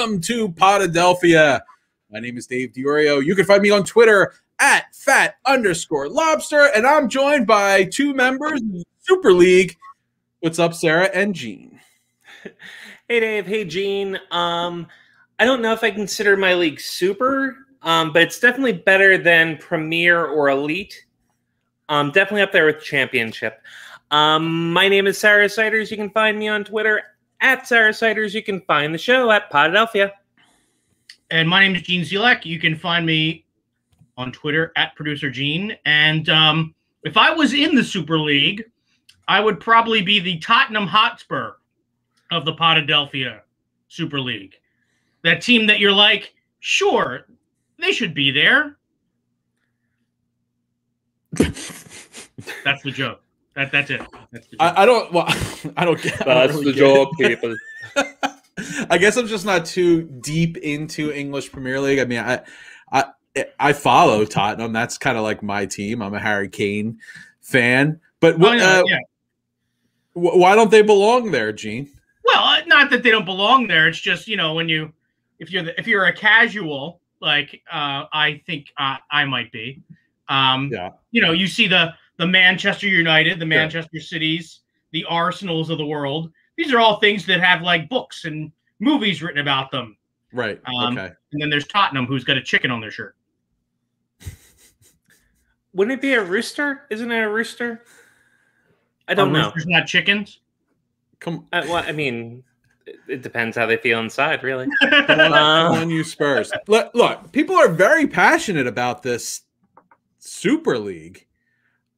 Welcome to Podadelphia. My name is Dave Diorio. You can find me on Twitter at fat underscore lobster, and I'm joined by two members of Super League. What's up, Sarah and Gene? Hey Dave, hey Gene. Um, I don't know if I consider my league super, um, but it's definitely better than Premier or Elite. Um, definitely up there with Championship. Um, my name is Sarah Siders. You can find me on Twitter at Sarah Siders. You can find the show at Podadelphia. And my name is Gene Zelek. You can find me on Twitter at producer Gene. And um, if I was in the Super League, I would probably be the Tottenham Hotspur of the Podadelphia Super League. That team that you're like, sure, they should be there. that's the joke. That that's it. That's. I, I don't. Well, I don't get. I don't That's really the get job, people. I guess I'm just not too deep into English Premier League. I mean, I I I follow Tottenham. That's kind of like my team. I'm a Harry Kane fan. But Oh, yeah, uh, yeah. why don't they belong there, Gene? Well, uh, not that they don't belong there. It's just you know when you if you're the, if you're a casual like uh, I think uh, I might be. Um, Yeah. You know, you see the the Manchester United, the Yeah. Manchester Cities, the Arsenals of the world. These are all things that have like books and movies written about them. Right. Um, okay. And then there's Tottenham, who's got a chicken on their shirt. Wouldn't it be a rooster? Isn't it a rooster? I don't Are know. roosters not chickens. Come, Uh, well, I mean, it, it depends how they feel inside, really. come on, Uh, on, you Spurs. Look, look, people are very passionate about this Super League.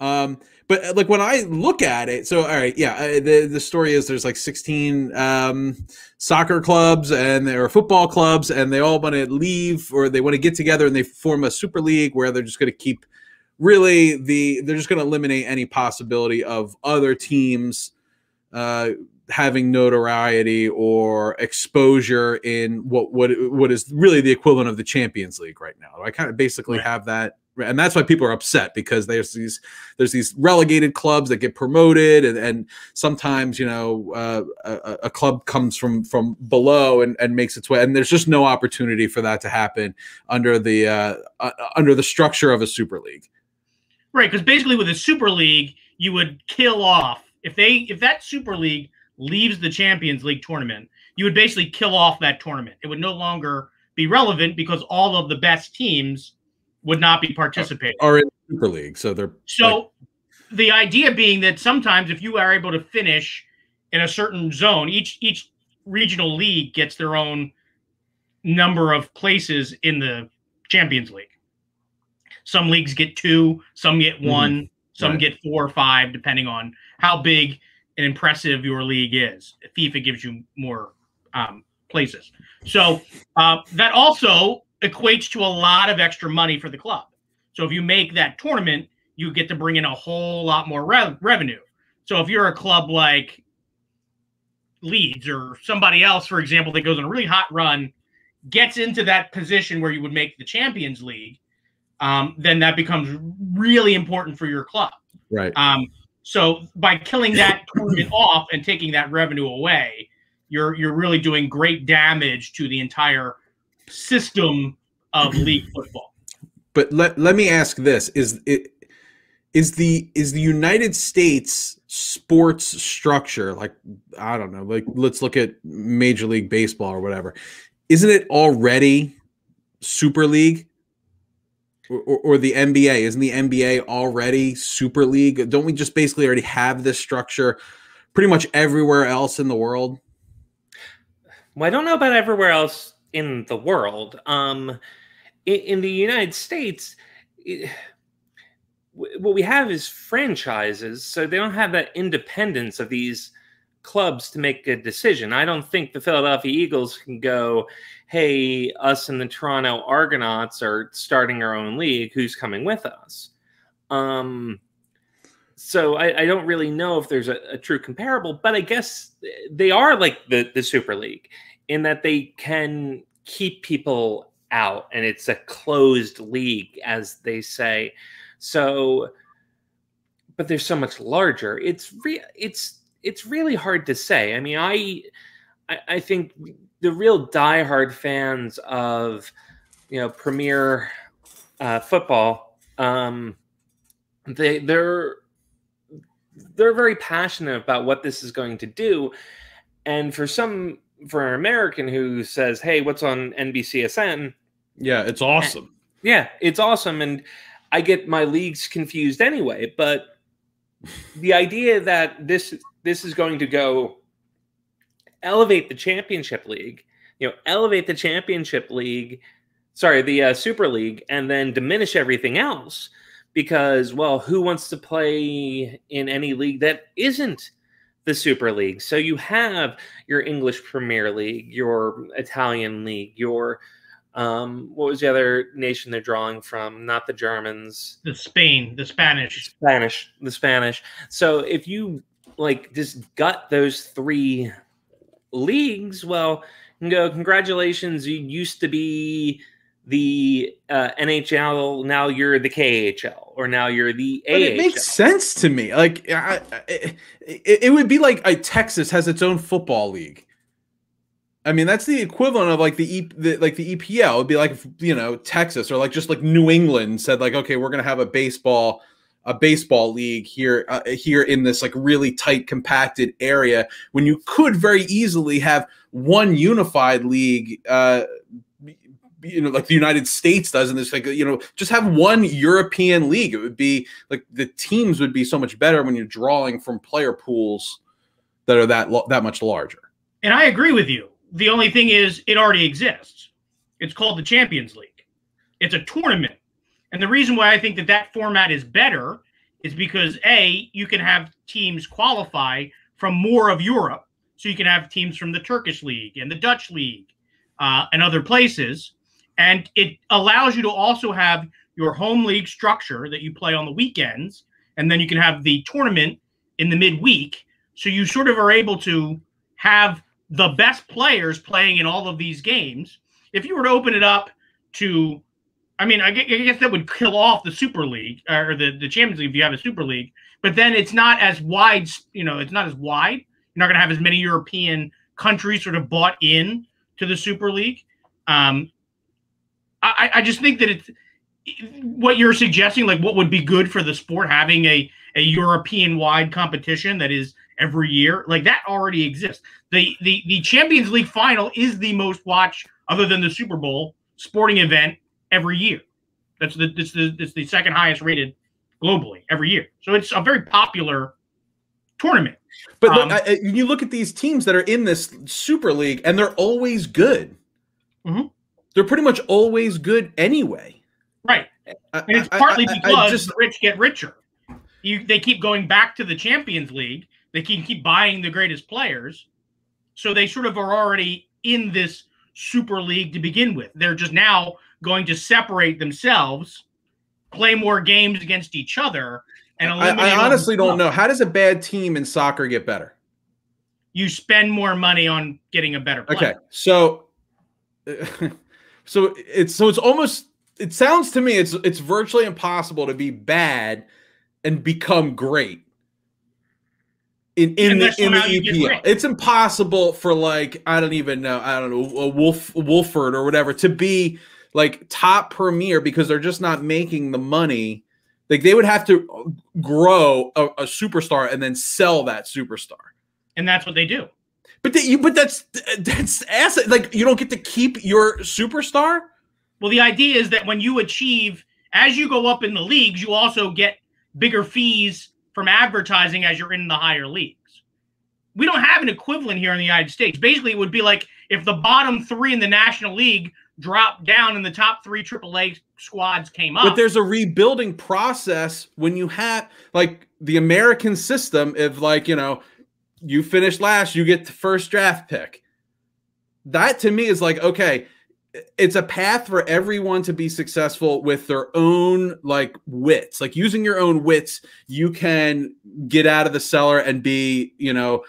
Um, but uh, like when I look at it, so all right, yeah, uh, the the story is there's like 16 um, soccer clubs and there are football clubs, and they all want to leave or they want to get together and they form a super league where they're just going to keep really the they're just going to eliminate any possibility of other teams uh, having notoriety or exposure in what what what is really the equivalent of the Champions League right now. I kind of basically Right. have that, and that's why people are upset because there's these there's these relegated clubs that get promoted, and, and sometimes you know uh, a, a club comes from from below and, and makes its way, and there's just no opportunity for that to happen under the uh, uh, under the structure of a Super League. Right, because basically with a Super League, you would kill off if they if that Super League leaves the Champions League tournament, you would basically kill off that tournament. It would no longer be relevant because all of the best teams would not be participating. Are in Super League, so they're So the idea being that sometimes if you are able to finish in a certain zone, each each regional league gets their own number of places in the Champions League. Some leagues get two, some get one, some Right. get four or five, depending on how big and impressive your league is. FIFA gives you more um, places. So uh, that also equates to a lot of extra money for the club. So if you make that tournament, you get to bring in a whole lot more rev- revenue. So if you're a club like Leeds or somebody else, for example, that goes on a really hot run, gets into that position where you would make the Champions League, um, then that becomes really important for your club. right. Um, so by killing that tournament off and taking that revenue away, you're you're really doing great damage to the entire system of league football. but let let me ask this: is it is the is the United States sports structure like I don't know, like let's look at Major League Baseball or whatever. Isn't it already Super League? Or, or, or the NBA isn't the NBA already Super League? Don't we just basically already have this structure pretty much everywhere else in the world? Well, I don't know about everywhere else in the world. Um, in, in the United States, it, what we have is franchises, so they don't have that independence of these clubs to make a decision. I don't think the Philadelphia Eagles can go, "Hey, us and the Toronto Argonauts are starting our own league. Who's coming with us?" Um, so I, I don't really know if there's a, a true comparable, but I guess they are like the the Super League in that they can keep people out, and it's a closed league, as they say. So, but they're so much larger. It's re- it's it's really hard to say. I mean, I I, I think the real diehard fans of you know Premier uh, football, um, they they're they're very passionate about what this is going to do, and for some for an American who says, "Hey, what's on NBCSN?" Yeah, it's awesome. Yeah, it's awesome, and I get my leagues confused anyway. But the idea that this this is going to go elevate the championship league, you know, elevate the championship league, sorry, the uh, Super League, and then diminish everything else because, well, who wants to play in any league that isn't the Super League? So you have your English Premier League, your Italian League, your um, what was the other nation they're drawing from? Not the Germans. The Spain, the Spanish. Spanish, the Spanish. So if you like just gut those three leagues, well, you can go, congratulations, you used to be the uh, NHL, now you're the KHL, or now you're the But AHL. it makes sense to me. Like, I, I- it, it would be like a Texas has its own football league. I mean, that's the equivalent of like the, e, the like the EPL. It'd be like if, you know Texas or like just like New England said like, okay, we're gonna have a baseball a baseball league here uh, here in this like really tight compacted area when you could very easily have one unified league. Uh, you know, like the United States does, and this like you know, just have one European league. It would be like the teams would be so much better when you're drawing from player pools that are that that much larger. And I agree with you. The only thing is, it already exists. It's called the Champions League. It's a tournament. And the reason why I think that that format is better is because A, you can have teams qualify from more of Europe. So you can have teams from the Turkish League and the Dutch League uh, and other places. And it allows you to also have your home league structure that you play on the weekends. And then you can have the tournament in the midweek. So you sort of are able to have the best players playing in all of these games. If you were to open it up to, I mean, I guess that would kill off the Super League or the, the Champions League if you have a Super League, but then it's not as wide, you know, it's not as wide. You're not going to have as many European countries sort of bought in to the Super League. Um, I, I just think that it's what you're suggesting, like what would be good for the sport, having a, a European wide competition that is every year, like that already exists. The, the the Champions League final is the most watched, other than the Super Bowl, sporting event every year. That's the it's the it's the second highest rated globally every year. So it's a very popular tournament. But Um, look, I, you look at these teams that are in this Super League, and they're always good. Mhm. They're pretty much always good anyway. Right. And it's I- partly I- I because just the rich get richer. You they keep going back to the Champions League. They can keep buying the greatest players. So they sort of are already in this super league to begin with. They're just now going to separate themselves, play more games against each other, and I, I honestly don't know. How does a bad team in soccer get better? You spend more money on getting a better player. Okay, so so it's so it's almost it sounds to me it's it's virtually impossible to be bad and become great in in the in the EPL. It's impossible for like I don't even know I don't know a Wolf Wolford or whatever to be like top premier because they're just not making the money. Like they would have to grow a, a superstar and then sell that superstar. And that's what they do. But that you but that's that's asset like you don't get to keep your superstar. Well, the idea is that when you achieve, as you go up in the leagues, you also get bigger fees from advertising as you're in the higher leagues. We don't have an equivalent here in the United States. Basically, it would be like if the bottom three in the National League dropped down and the top three AAA squads came up. But there's a rebuilding process when you have like the American system. of like you know you finish last, you get the first draft pick. That to me is like okay, it's a path for everyone to be successful with their own like wits. Like using your own wits, you can get out of the cellar and be you know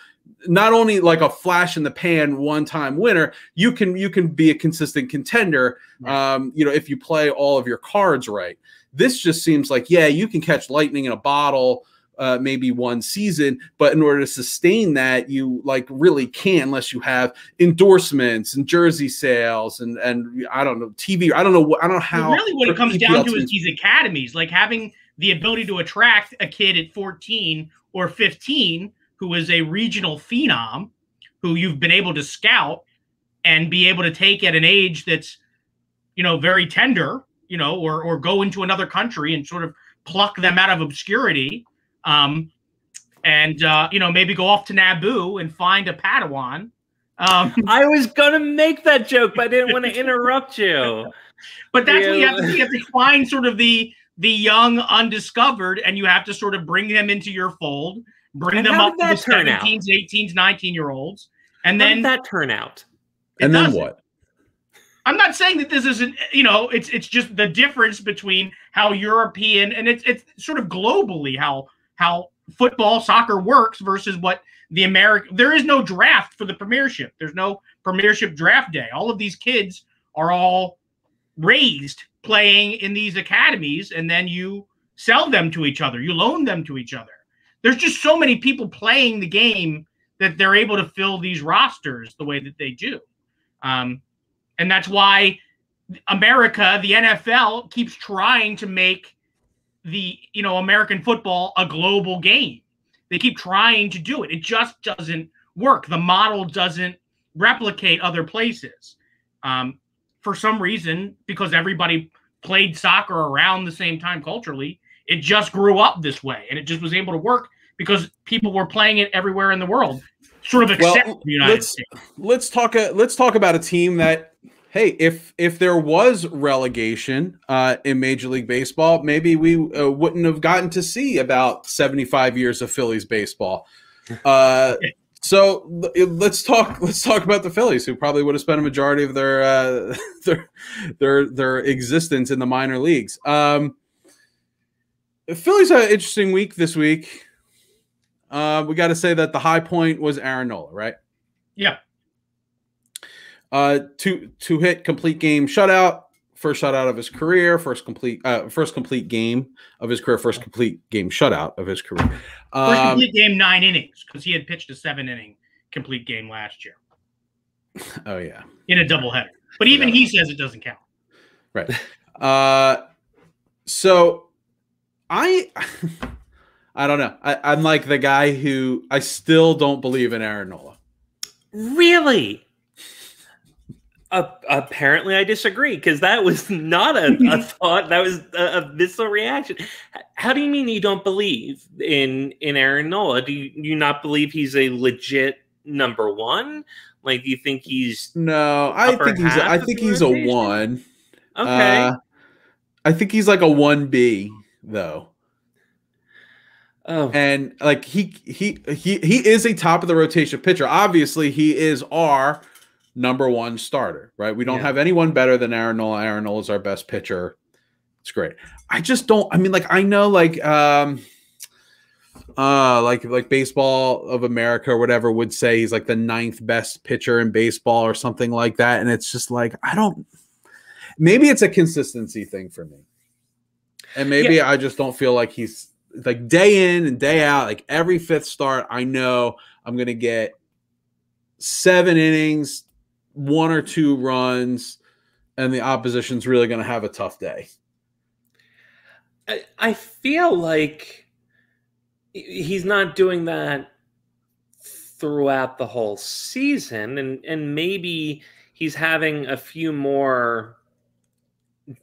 not only like a flash in the pan one time winner you can you can be a consistent contender um you know if you play all of your cards right this just seems like yeah you can catch lightning in a bottle uh, maybe one season. But in order to sustain that, you like really can't unless you have endorsements and jersey sales and and I don't know TV. I don't know what I don't know how. Well, really, what it comes down to is these academies, like having the ability to attract a kid at 14 or 15 who is a regional phenom, who you've been able to scout and be able to take at an age that's, you know, very tender, you know, or or go into another country and sort of pluck them out of obscurity. Um, and uh, you know, maybe go off to Naboo and find a Padawan. Um, I was gonna make that joke, but I didn't want to interrupt you. But that's what you have to do. You have to find sort of the the young undiscovered, and you have to sort of bring them into your fold, bring And them up to the that 17s, 18s, 19 year olds. And How then did that turn out? and then doesn't. what? I'm not saying that this isn't, you know, it's it's just the difference between how European and it's it's sort of globally how how football soccer works versus what the American there is no draft for the premiership. There's no premiership draft day. All of these kids are all raised playing in these academies and then you sell them to each other. You loan them to each other. There's just so many people playing the game that they're able to fill these rosters the way that they do. Um, and that's why America, the NFL, keeps trying to make the you know American football a global game. They keep trying to do it. It just doesn't work. The model doesn't replicate other places. Um, for some reason, because everybody played soccer around the same time culturally, it just grew up this way, and it just was able to work because people were playing it everywhere in the world, sort of Well, except the United let's- States. let's talk uh, let's talk about a team that hey if if there was relegation uh, in major league baseball maybe we uh, wouldn't have gotten to see about 75 years of phillies baseball uh, so let's talk let's talk about the phillies who probably would have spent a majority of their uh, their their their existence in the minor leagues um, phillies had an interesting week this week uh, we got to say that the high point was Aaron Nola, right? Yeah. Uh, two two hit complete game shutout, first shutout of his career, first complete uh, first complete game of his career, first complete game shutout of his career. First Um, complete game, nine innings, because he had pitched a seven inning complete game last year oh yeah, in a doubleheader. But even Forgot he says it doesn't count. right. Uh, so I I don't know. I, I'm like the guy who I still don't believe in Aaron Nola. Really? Uh, apparently, I disagree because that was not a, a thought. That was a, a visceral reaction. How do you mean you don't believe in in Aaron Nola? Do you, you not believe he's a legit number one? Like, do you think he's No, I think he's half I think he's a one. okay? Uh, I think he's like a one B though. oh, and like he he he he is a top of the rotation pitcher. Obviously, he is our number one starter, right? We don't Yeah. have anyone better than Aaron Nola. Aaron Nola is our best pitcher. It's great. I just don't. I mean, like I know, like um, uh, like like baseball of America or whatever would say he's like the ninth best pitcher in baseball or something like that, and it's just like I don't. Maybe it's a consistency thing for me, and maybe I just don't feel like he's like day in and day out, like every fifth start, I know I'm gonna get seven innings, one or two runs, and the opposition's really gonna have a tough day. I, feel like he's not doing that throughout the whole season and and maybe he's having a few more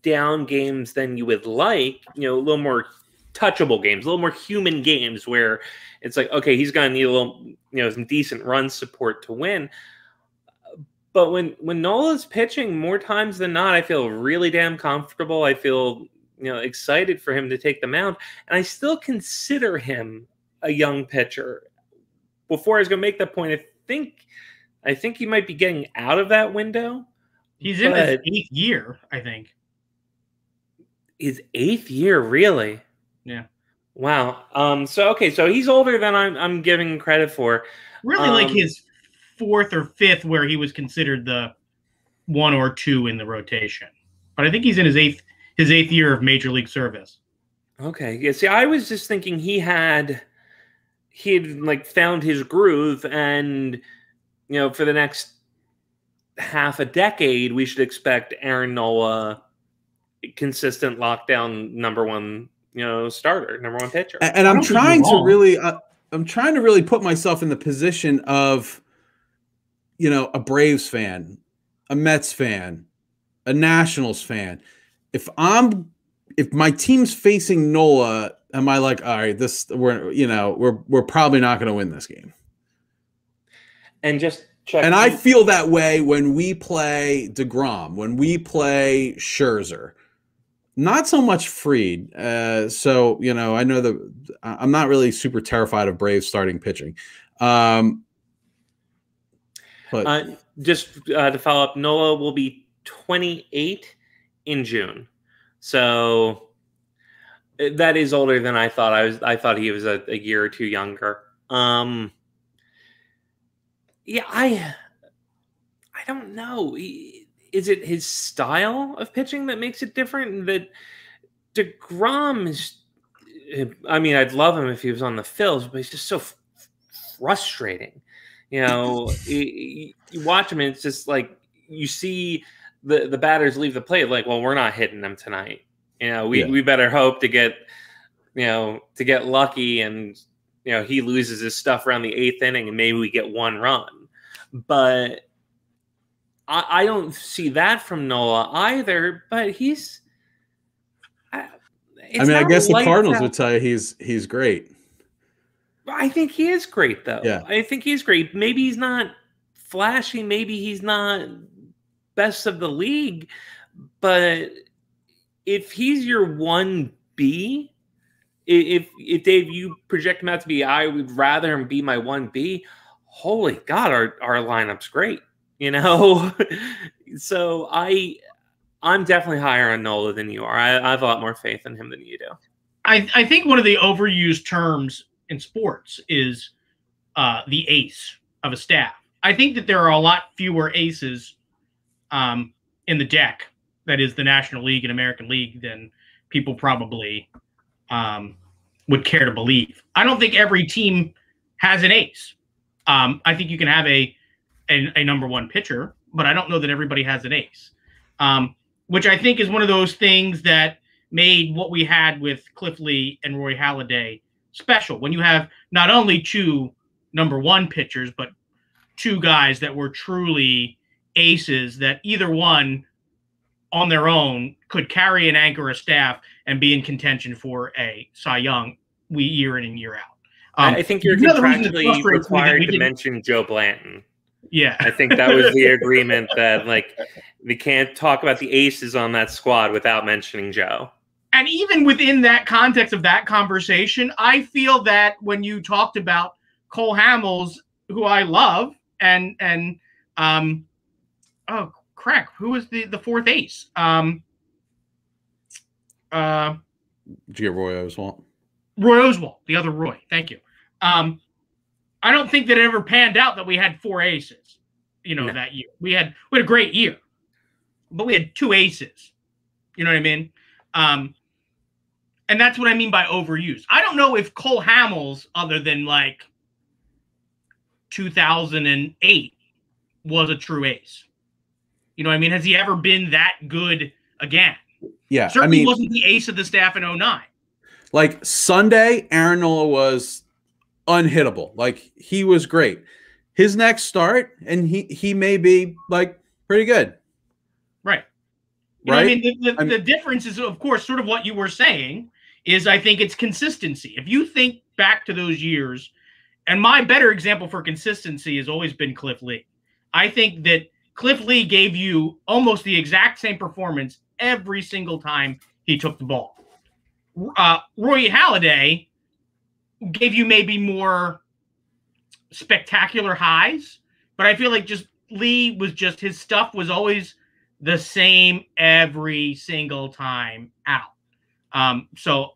down games than you would like you know a little more touchable games a little more human games where it's like okay he's gonna need a little you know some decent run support to win but when when Nola's pitching more times than not, I feel really damn comfortable. I feel you know excited for him to take the mound, and I still consider him a young pitcher. Before I was going to make that point, I think I think he might be getting out of that window. He's in his eighth year, I think. His eighth year, really? Yeah. Wow. Um. So okay. So he's older than I'm I'm giving credit for. Really like Um, his fourth or fifth, where he was considered the one or two in the rotation. But I think he's in his eighth his eighth year of major league service. Okay. Yeah. See, I was just thinking he had he had like found his groove, and you know, for the next half a decade, we should expect Aaron Nola consistent lockdown number one, you know, starter, number one pitcher. And, and I'm trying to really, uh, I'm trying to really put myself in the position of, you know, a Braves fan, a Mets fan, a Nationals fan. If I'm if my team's facing Nola, am I like, all right, this we're you know we're we're probably not going to win this game. And just check. And I feel that way when we play Degrom, when we play Scherzer. Not so much Fried. Uh, so you know, I know that I'm not really super terrified of Braves starting pitching. Um, but uh, just uh, to follow up, Nola will be 28 in June. So eh, that is older than I thought. I was I thought he was a, a year or two younger. Um yeah, I I don't know. Is it his style of pitching that makes it different? That Degrom is. I mean, I'd love him if he was on the Phils, but he's just so frustrating. You know, you, you watch him, and it's just like you see the the batters leave the plate like, well, we're not hitting them tonight. You know, we, yeah. we better hope to get you know to get lucky and you know he loses his stuff around the eighth inning and maybe we get one run. But I, I don't see that from Nola either. But he's I, I mean, I guess the Cardinals out. would tell you he's he's great. I think he is great though. Yeah. I think he's great. Maybe he's not flashy, maybe he's not best of the league. But if he's your one B, if if Dave you project him out to be, I would rather him be my one B. Holy God, our our lineup's great. You know, so I I'm definitely higher on Nola than you are. I, I have a lot more faith in him than you do. I, I think one of the overused terms in sports is uh, the ace of a staff. I think that there are a lot fewer aces um, in the deck that is the National League and American League than people probably um, would care to believe. I don't think every team has an ace. Um, I think you can have a, a, a number one pitcher, but I don't know that everybody has an ace. Um, which I think is one of those things that made what we had with Cliff Lee and Roy Halladay special. When you have not only two number one pitchers, but two guys that were truly aces that either one on their own could carry an anchor a staff and be in contention for a Cy Young we year in and year out. Um, I think you're contractually required to mention Joe Blanton. Yeah, I think that was the agreement that like we can't talk about the aces on that squad without mentioning Joe. And even within that context of that conversation, I feel that when you talked about Cole Hamels, who I love, and and um, oh crack, who was the the fourth ace? Um, uh, Did you get Roy Oswalt? Roy Oswalt, the other Roy. Thank you. Um, I don't think that it ever panned out that we had four aces. You know no. that year we had we had a great year, but we had two aces. You know what I mean? Um, and that's what I mean by overuse. I don't know if Cole Hamels, other than like 2008, was a true ace. You know what I mean? Has he ever been that good again? Yeah. Certainly I mean, wasn't the ace of the staff in 09. Like Sunday, Aaron Nola was unhittable. Like he was great. His next start, and he he may be like pretty good. Right. You right. I mean, the, the, the difference is, of course, sort of what you were saying is I think it's consistency. If you think back to those years, and my better example for consistency has always been Cliff Lee. I think that Cliff Lee gave you almost the exact same performance every single time he took the ball. Uh, Roy Halladay gave you maybe more spectacular highs, but I feel like just Lee was just his stuff was always the same every single time out. Um, so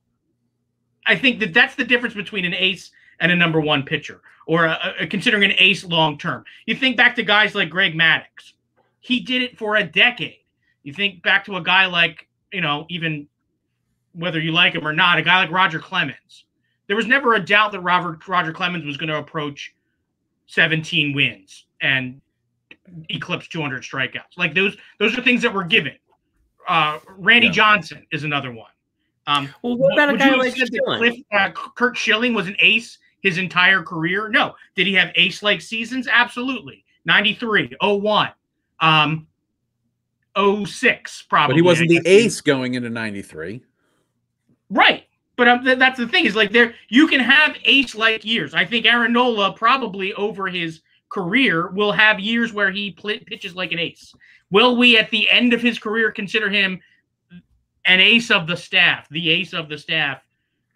I think that that's the difference between an ace and a number one pitcher, or a, a, considering an ace long term. You think back to guys like Greg Maddux, he did it for a decade. You think back to a guy like, you know, even whether you like him or not, a guy like Roger Clemens. There was never a doubt that Robert Roger Clemens was going to approach 17 wins and eclipse 200 strikeouts. Like those, those are things that were given. Uh, Randy Yeah. Johnson is another one. Um, Well, what about a would guy like accept that Schilling? Cliff, uh, Curt Schilling was an ace his entire career? No. Did he have ace like seasons? Absolutely. 93, 01, um, 06, probably. But he wasn't the ace going into 93. Right. But um, th- that's the thing is like there you can have ace like years. I think Aaron Nola probably over his career will have years where he pl- pitches like an ace. Will we at the end of his career consider him an ace of the staff, the ace of the staff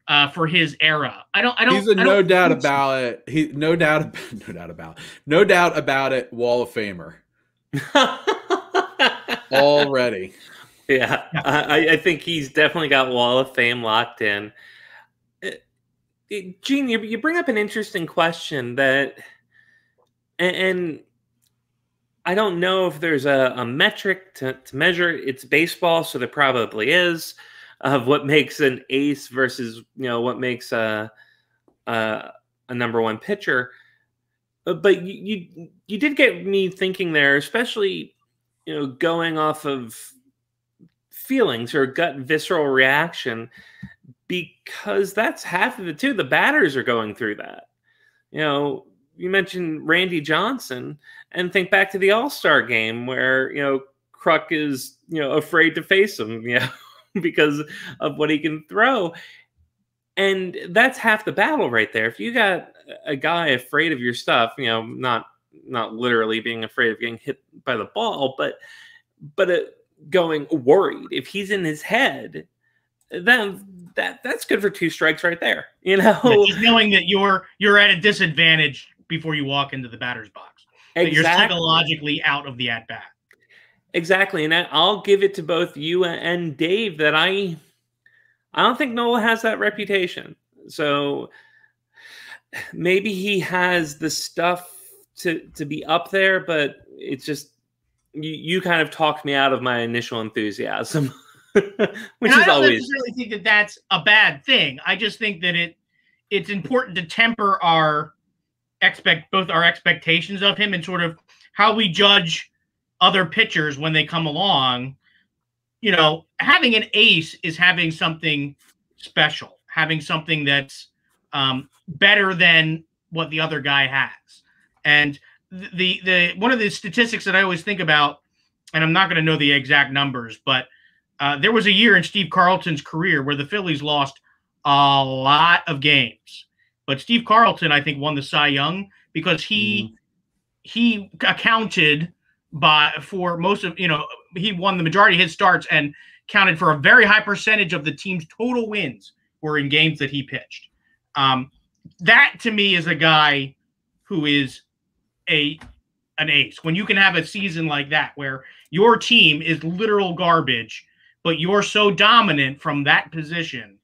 uh, for his era? I don't. I don't. He's a I don't no doubt about it. He no doubt about, no doubt about no doubt about it. Wall of Famer already. Yeah, Yeah. I, I think he's definitely got Wall of Fame locked in. Uh, Gene, you, you bring up an interesting question that, and, and I don't know if there's a, a metric to, to measure. It's baseball, so there probably is of what makes an ace versus you know what makes a a, a number one pitcher. Uh, But you, you you did get me thinking there, especially you know going off of feelings or gut visceral reaction because that's half of it too the batters are going through that you know you mentioned randy johnson and think back to the all-star game where you know Kruk is you know afraid to face him you know because of what he can throw. And that's half the battle right there. If you got a guy afraid of your stuff you know not not literally being afraid of getting hit by the ball but but uh, going worried if he's in his head then that that's good for two strikes right there you know? Yeah, just knowing that you're you're at a disadvantage before you walk into the batter's box. That you're psychologically out of the at bat. exactly and I, i'll give it to both you and dave that i i don't think Nola has that reputation so maybe he has the stuff to to be up there but it's just you, you kind of talked me out of my initial enthusiasm which and I is don't always necessarily think that that's a bad thing. I just think that it it's important to temper our expect both our expectations of him and sort of how we judge other pitchers when they come along. You know, having an ace is having something special, having something that's um, better than what the other guy has. And the the one of the statistics that I always think about, and I'm not going to know the exact numbers, but uh, there was a year in Steve Carlton's career where the Phillies lost a lot of games, but Steve Carlton, I think, won the Cy Young because he he accounted by for most of you know he won the majority of his starts and counted for a very high percentage of the team's total wins were in games that he pitched. Um, that to me is a guy who is a an ace. When you can have a season like that where your team is literal garbage, but you're so dominant from that position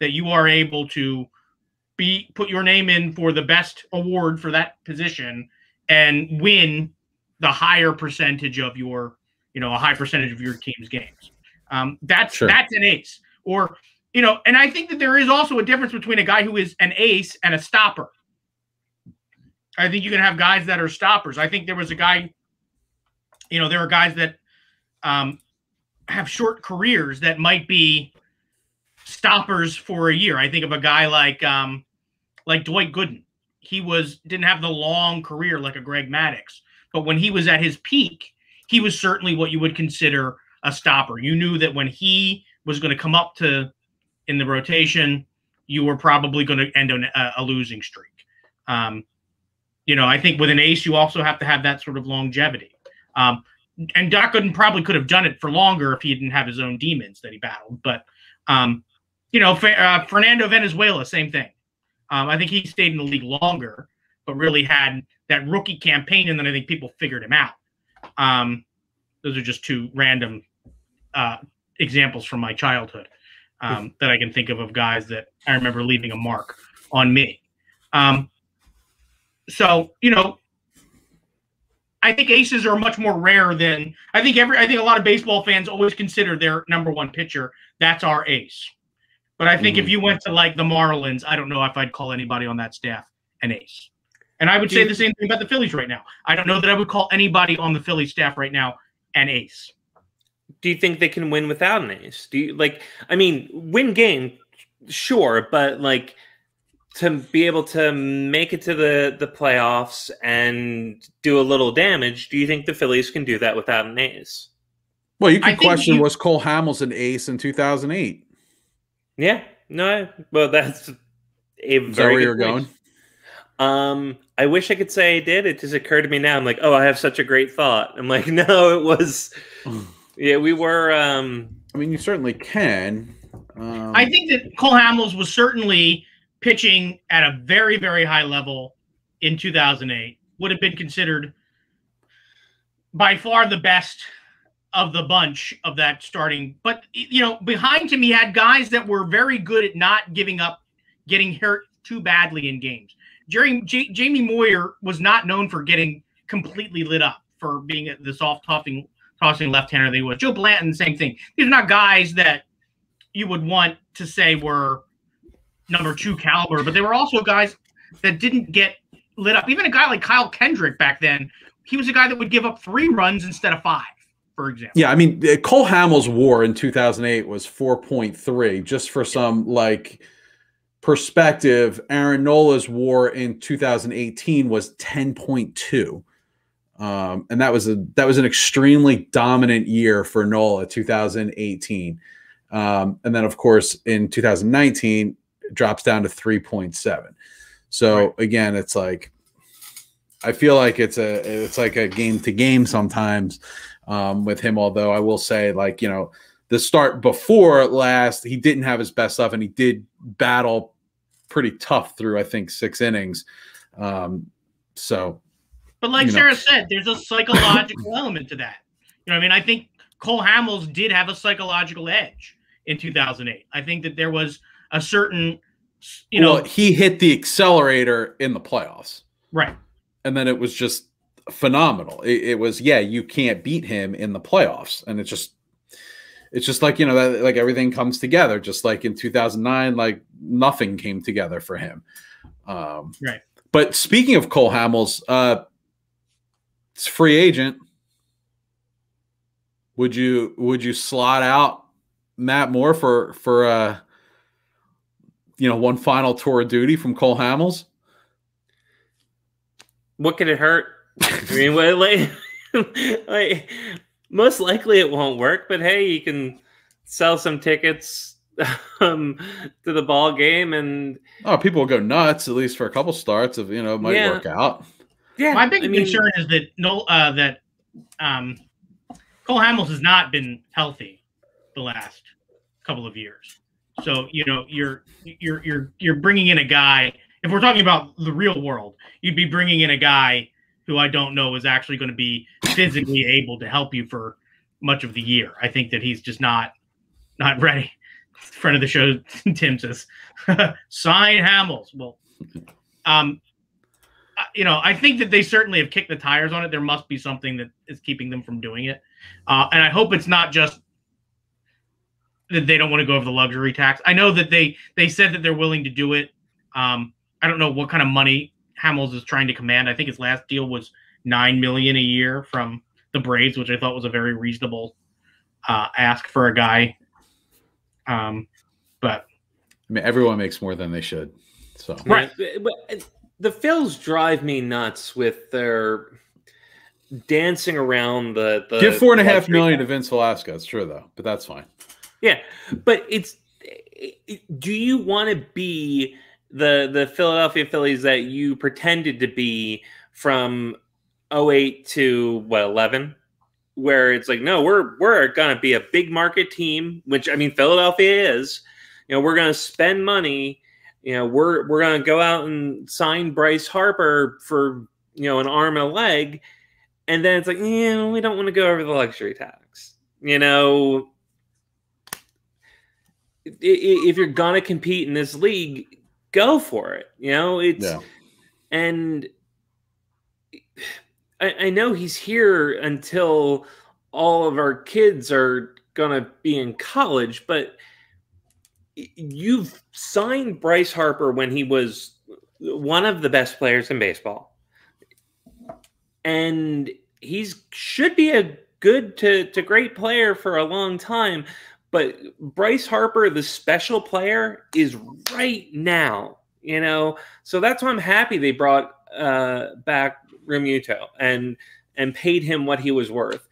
that you are able to be put your name in for the best award for that position and win the higher percentage of your, you know, a high percentage of your team's games. Um, that's Sure. that's an ace. Or, you know, and I think that there is also a difference between a guy who is an ace and a stopper. I think you can have guys that are stoppers. I think there was a guy, you know, there are guys that um, have short careers that might be stoppers for a year. I think of a guy like um, like Dwight Gooden. He was didn't have the long career like a Greg Maddux, but when he was at his peak, he was certainly what you would consider a stopper. You knew that when he was going to come up to in the rotation, you were probably going to end on a, a losing streak. Um, you know, I think with an ace, you also have to have that sort of longevity. Um, and Doc Gooden probably could have done it for longer if he didn't have his own demons that he battled. But, um, you know, uh, Fernando Valenzuela, same thing. Um, I think he stayed in the league longer, but really had that rookie campaign, and then I think people figured him out. Um, those are just two random uh, examples from my childhood um, that I can think of of guys that I remember leaving a mark on me. Um, so you know, I think aces are much more rare than I think every. I think a lot of baseball fans always consider their number one pitcher that's our ace. But I think if Mhm. you went to like the Marlins, I don't know if I'd call anybody on that staff an ace. And I would Do say the same thing about the Phillies right now. I don't know that I would call anybody on the Phillies staff right now an ace. Do you think they can win without an ace? Do you like? I mean, win game, sure, but like to be able to make it to the the playoffs and do a little damage. Do you think the Phillies can do that without an ace? Well, you I could question you- was Cole Hamels an ace in 2008? Yeah, no. Well, that's a Is that very where you're point. going? Um, I wish I could say I did. It just occurred to me now. I'm like, oh, I have such a great thought. I'm like, no, it was. Yeah, we were. Um, I mean, you certainly can. Um, I think that Cole Hamels was certainly pitching at a very, very high level in 2008. Would have been considered by far the best of the bunch of that starting. But you know, behind him, he had guys that were very good at not giving up, getting hurt too badly in games. Jerry J- Jamie Moyer was not known for getting completely lit up for being the soft tossing tossing left-hander that he was. Joe Blanton, same thing. These are not guys that you would want to say were number two caliber, but they were also guys that didn't get lit up. Even a guy like Kyle Kendrick back then, he was a guy that would give up three runs instead of five, for example. Yeah, I mean, uh, Cole Hamels' WAR in 2008 was 4.3. Just for some like perspective, Aaron Nola's WAR in 2018 was 10.2. Um, and that was a that was an extremely dominant year for Nola 2018. Um, and then of course in 2019 it drops down to 3.7. So Right. again, it's like I feel like it's a it's like a game to game sometimes um, with him. Although I will say, like you know, the start before last, he didn't have his best stuff, and he did battle pretty tough through I think six innings. Um, so But like You know. Sarah said, there's a psychological element to that. You know, I mean, I think Cole Hamels did have a psychological edge in 2008. I think that there was a certain, you know, well, he hit the accelerator in the playoffs, right. and then it was just phenomenal. It, it was yeah, you can't beat him in the playoffs, and it's just it's just like you know that like everything comes together. Just like in 2009, like nothing came together for him. Um, Right. But speaking of Cole Hamels, uh, it's free agent. Would you would you slot out Matt Moore for for uh you know one final tour of duty from Cole Hamels? what could it hurt? I mean, what, like, like, most likely it won't work, but hey, you can sell some tickets um, to the ball game, and Oh, people will go nuts at least for a couple starts of you know it might Yeah. work out. yeah, My big I mean, concern is that no, uh, that um, Cole Hamels has not been healthy the last couple of years. So you know you're you're you're you're bringing in a guy. If we're talking about the real world, you'd be bringing in a guy who I don't know is actually going to be physically able to help you for much of the year. I think that he's just not not ready. Friend of the show, Tim says, sign Hamels. Well, um, you know, I think that they certainly have kicked the tires on it. There must be something that is keeping them from doing it, uh, and I hope it's not just that they don't want to go over the luxury tax. I know that they they said that they're willing to do it. Um, I don't know what kind of money Hamels is trying to command. I think his last deal was nine million a year from the Braves, which I thought was a very reasonable uh, ask for a guy. Um, but I mean, everyone makes more than they should. So Right. But the Phils drive me nuts with their dancing around the. the give four and a half luxury million tax. to Vince Velasquez, sure though, but that's fine. Yeah, but it's. Do you want to be the the Philadelphia Phillies that you pretended to be from 08 to what 11? Where it's like, no, we're we're gonna be a big market team, which I mean Philadelphia is. You know, we're gonna spend money. You know, we're we're gonna go out and sign Bryce Harper for you know an arm and a leg, and then it's like, yeah, we don't want to go over the luxury tax. You know, if you're gonna compete in this league, go for it. You know, it's Yeah. and I, I know he's here until all of our kids are gonna be in college, but you've signed Bryce Harper when he was one of the best players in baseball. And he's should be a good to, to great player for a long time. But Bryce Harper, the special player, is right now, you know. So that's why I'm happy they brought uh, back Realmuto and and paid him what he was worth.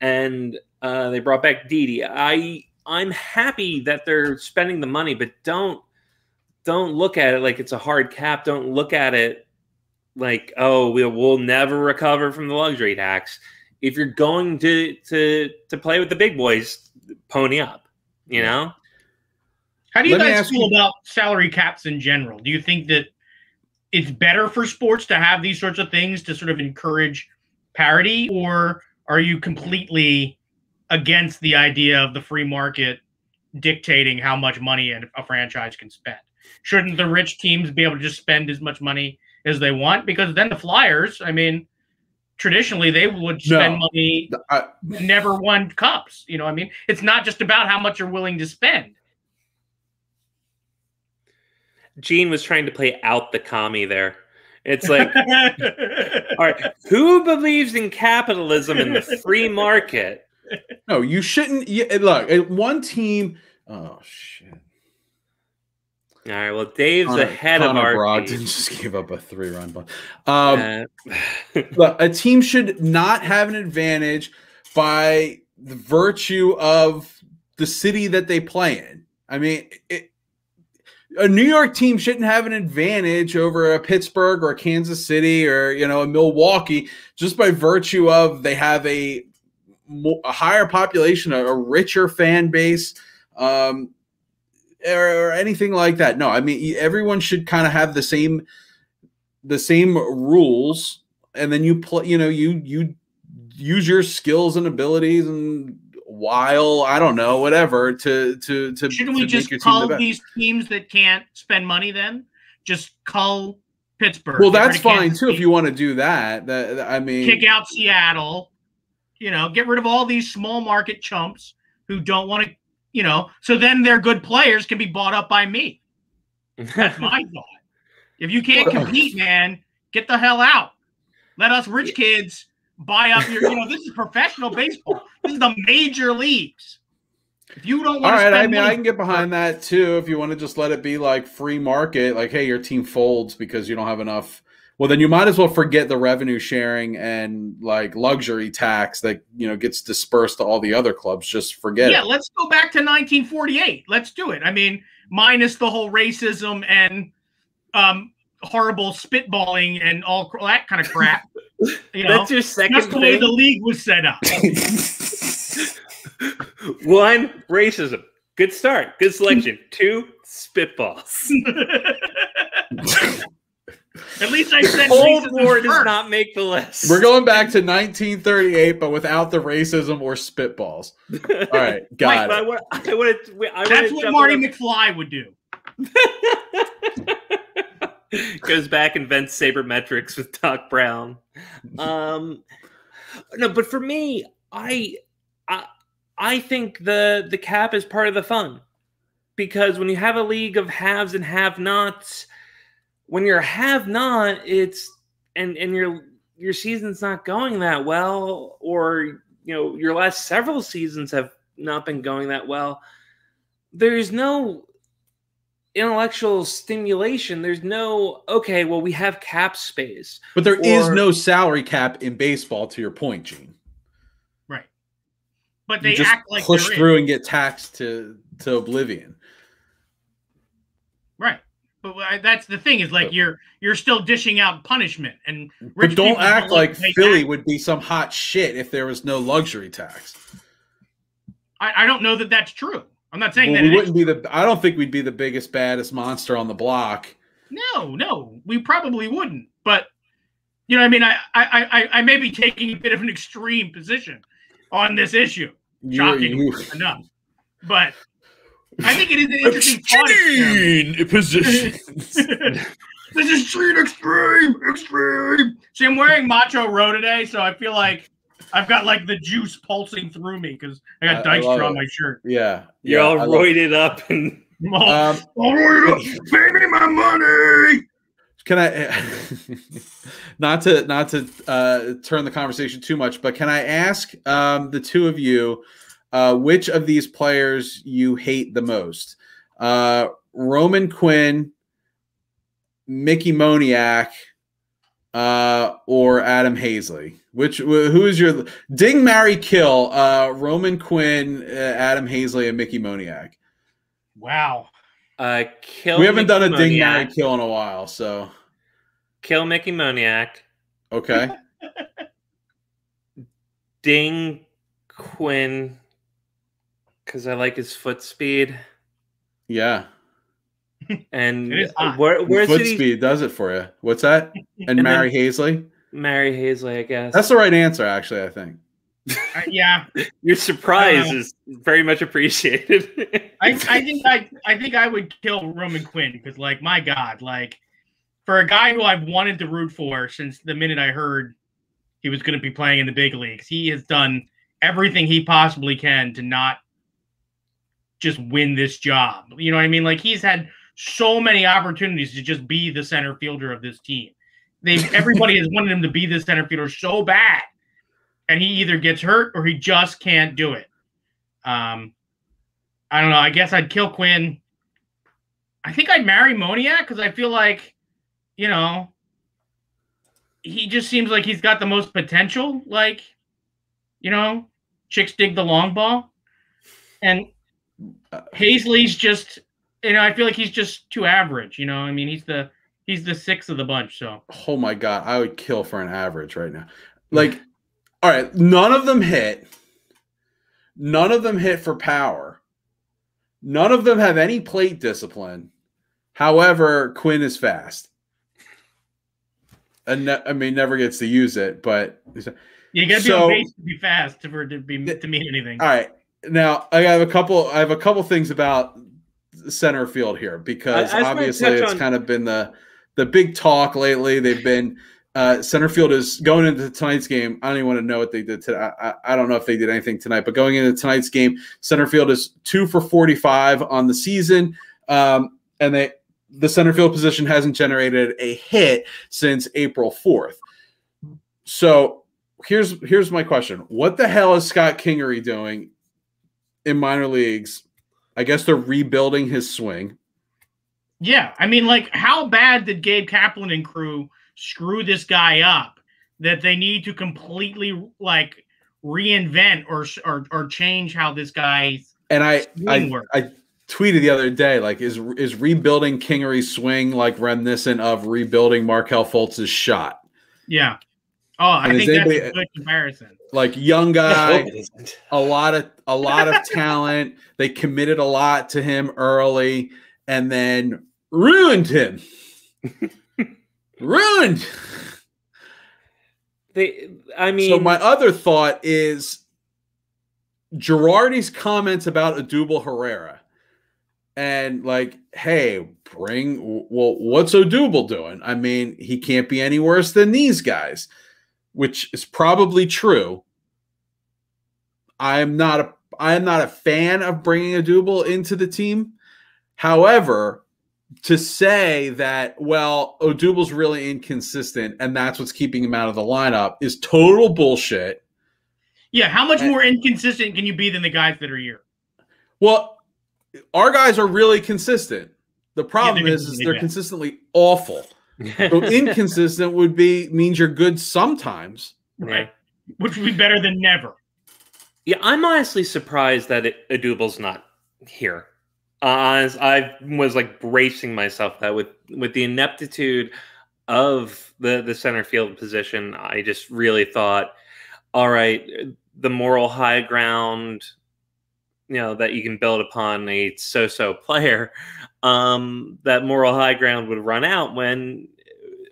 And uh, they brought back Didi. I I'm happy that they're spending the money, but don't don't look at it like it's a hard cap. Don't look at it like oh we'll, we'll never recover from the luxury tax. If you're going to to to play with the big boys, pony up. You know. How do you Let guys feel you- about salary caps in general? Do you think that it's better for sports to have these sorts of things to sort of encourage parity, or are you completely against the idea of the free market dictating how much money a a franchise can spend? Shouldn't the rich teams be able to just spend as much money as they want? Because then the Flyers, I mean, traditionally they would spend No. money I, never won cups. You know, what I mean, it's not just about how much you're willing to spend. Gene was trying to play out the commie there. It's like, all right, who believes in capitalism and the free market? no, you shouldn't. You, look, one team. Oh shit! All right, well, Dave's Connor- ahead of Connor our Brogdon team. just gave up a three-run bunt. Um, Uh, Look, a team should not have an advantage by the virtue of the city that they play in. I mean, it, a New York team shouldn't have an advantage over a Pittsburgh or a Kansas City or you know a Milwaukee just by virtue of they have a, a higher population, a, a richer fan base. Um, or, or anything like that. No, I mean everyone should kind of have the same the same rules and then you play you know you you use your skills and abilities and while i don't know whatever to to to Shouldn't to we just team the these teams that can't spend money then? Just call Pittsburgh. well that's fine too if you want to do that that that- i mean kick out Seattle. You know, get rid of all these small market chumps who don't want to, you know, so then their good players can be bought up by me. That's my thought. If you can't compete, man, get the hell out. Let us rich kids buy up your, you know, this is professional baseball. This is the major leagues. If you don't all want to right spend i mean money, i can get behind that too if you want to just let it be like free market like hey your team folds because you don't have enough well then you might as well forget the revenue sharing and like luxury tax that you know gets dispersed to all the other clubs just forget yeah, it let's go back to 1948. Let's do it. I mean, minus the whole racism and um, horrible spitballing and all that kind of crap. You know, That's your second that's the way the league was set up. One, racism. Good start. Good selection. Two, spitballs. At least I said Cold War does first. not make the list. We're going back to 1938, but without the racism or spitballs. All right, Mike, got but I it. want, I want to. I That's what Marty on- McFly would do. goes back and invents sabermetrics with Doc Brown. Um, no, but for me, I, I, I think the the cap is part of the fun because when you have a league of haves and have-nots, when you're a have-not, it's and and your your season's not going that well, or you know your last several seasons have not been going that well. There's no intellectual stimulation. There's no okay. Well, we have cap space. But there is or- no salary cap in baseball, to your point, Gene. Right. But You they just act like push they're in. through and get taxed to to oblivion. But I- that's the thing is like you're you're still dishing out punishment and But don't act like like Philly tax. would be some hot shit if there was no luxury tax. I, I don't know that that's true. I'm not saying Well, that we it wouldn't be the. I don't think we'd be the biggest, baddest monster on the block. No, no, we probably wouldn't. But you know, what I mean, I, I, I, I may be taking a bit of an extreme position on this issue. You- Shocking you- enough, but I think it is an interesting thought experiment. positions. this is street extreme, extreme. See, I'm wearing Macho Row today, so I feel like I've got like the juice pulsing through me because I got I- I Dykstra love on it. my shirt. yeah, You're yeah, all I roided up and Um, oh, pay me my money. can I not to not to uh, turn the conversation too much, but can I ask um, the two of you uh, which of these players you hate the most? Uh, Roman Quinn, Mickey Moniak, uh, or Adam Haseley? Which who is your ding, marry, kill? Uh, Roman Quinn, uh, Adam Haseley, and Mickey Moniak. Wow. Uh, kill. we haven't done a Mickey ding, marry, kill in a while, so Kill Mickey Moniak. okay. Ding Quinn because I like his foot speed. Yeah. And It is hot. where, where's Foot he speed does it for you. What's that? And, And then- Marry Haseley. Marry Haseley? I guess That's the right answer, actually. I think. Uh, yeah. your surprise is very much appreciated. I, I think I I think I would kill Roman Quinn because like my God, like for a guy who I've wanted to root for since the minute I heard he was going to be playing in the big leagues, he has done everything he possibly can to not just win this job. You know what I mean? Like he's had so many opportunities to just be the center fielder of this team. They everybody has wanted him to be the center fielder so bad, and he either gets hurt or he just can't do it. Um, I don't know. I guess I'd kill Quinn. I think I'd marry Moniak because I feel like, you know, he just seems like he's got the most potential. Like, you know, chicks dig the long ball, and Uh, Haseley's just, you know, I feel like he's just too average. You know, I mean, he's the he's the sixth of the bunch. So Oh my god, I would kill for an average right now. Like, all right, none of them hit. None of them hit for power. None of them have any plate discipline. However, Quinn is fast. And ne- I mean, never gets to use it, but you got to be on base to be fast for to be to mean anything. All right. Now I have a couple. I have a couple things about center field here because I- I obviously it's on- kind of been the the big talk lately. They've been uh, center field is going into tonight's game. I don't even want to know what they did today. I, I, I don't know if they did anything tonight, but going into tonight's game, center field is two for forty five on the season, um, and they the center field position hasn't generated a hit since April fourth. So here's here's my question: What the hell is Scott Kingery doing in minor leagues? I guess they're rebuilding his swing. Yeah, I mean, like, how bad did Gabe Kapler and crew screw this guy up that they need to completely like reinvent or or or change how this guy's And I Swing I, work. I tweeted the other day, like, is is rebuilding Kingery's swing like reminiscent of rebuilding Markelle Fultz's shot? yeah. Oh, I And think that's a good comparison. Like young guy, a lot of a lot of talent. They committed a lot to him early, and then ruined him. ruined. They, I mean, so my other thought is Girardi's comments about Odubel Herrera, and like, hey, bring well, what's Odubel doing? I mean, he can't be any worse than these guys, which is probably true. I am not a I am not a fan of bringing Odubel into the team. However, to say that well, oh, Odubel's really inconsistent and that's what's keeping him out of the lineup is total bullshit. Yeah, how much And- more inconsistent can you be than the guys that are here? Well, our guys are really consistent. The problem they're is, is they're consistently awful. So inconsistent would be means you're good sometimes. Right. Which would be better than never. Yeah, I'm honestly surprised that it, Odubel's not here. Uh, as I was like bracing myself that with with the ineptitude of the the center field position, I just really thought, all right, the moral high ground, you know, that you can build upon a so-so player, um, that moral high ground would run out when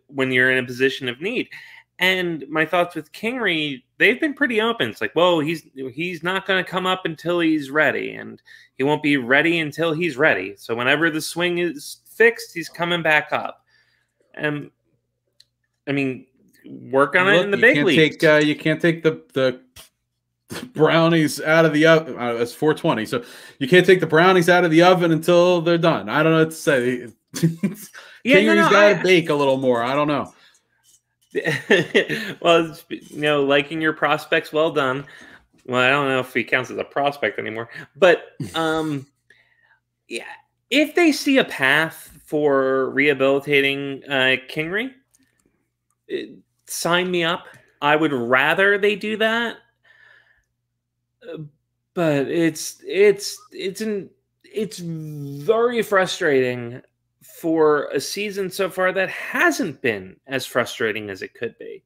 when you're in a position of need. And my thoughts with Kingery, they've been pretty open. It's like, whoa, he's he's not going to come up until he's ready, and he won't be ready until he's ready. So whenever the swing is fixed, he's coming back up. And I mean, work on it in the big can't leagues. Uh, you can't take the the brownies out of the oven. Uh, it's 420, so you can't take the brownies out of the oven until they're done. I don't know what to say. Yeah, Kingery's no, no, got to bake a little more. I don't know. well, it's, you know, liking your prospects, well done. Well, I don't know if he counts as a prospect anymore, but um, yeah, if they see a path for rehabilitating uh, Kingery, eh, sign me up. I would rather they do that, but it's it's it's an it's very frustrating for a season so far that hasn't been as frustrating as it could be.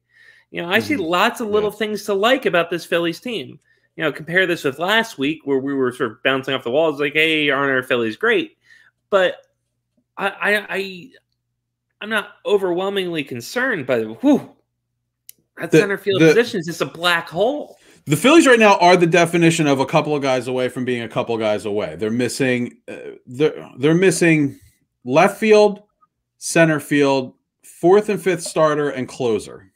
You know, I see Mhm. lots of little Yeah. things to like about this Phillies team. You know, compare this with last week where we were sort of bouncing off the walls, like, "Hey, aren't our Phillies great?" But I, I, I I'm not overwhelmingly concerned by the whew, that The- center field the- position is just a black hole. The Phillies right now are the definition of a couple of guys away from being a couple of guys away. They're missing uh, they're they're missing left field, center field, fourth and fifth starter and closer.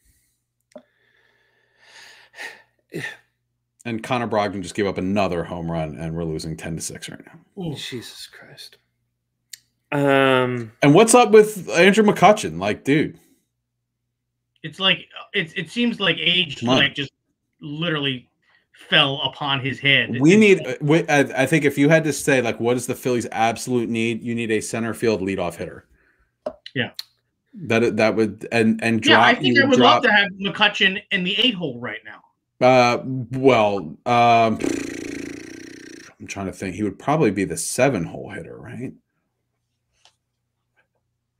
And Connor Brogdon just gave up another home run and we're losing 10 to 6 right now. Jesus Christ. Um. And what's up with Andrew McCutcheon? Like, dude, It's like it. It seems like age like just literally fell upon his head. we need I think if you had to say like what is the Phillies absolute need, you need a center field leadoff hitter. Yeah. That that would and and drop Yeah, I think I would drop, love to have McCutcheon in the eight hole right now. Uh, well, um, I'm trying to think. He would probably be the seven hole hitter, right?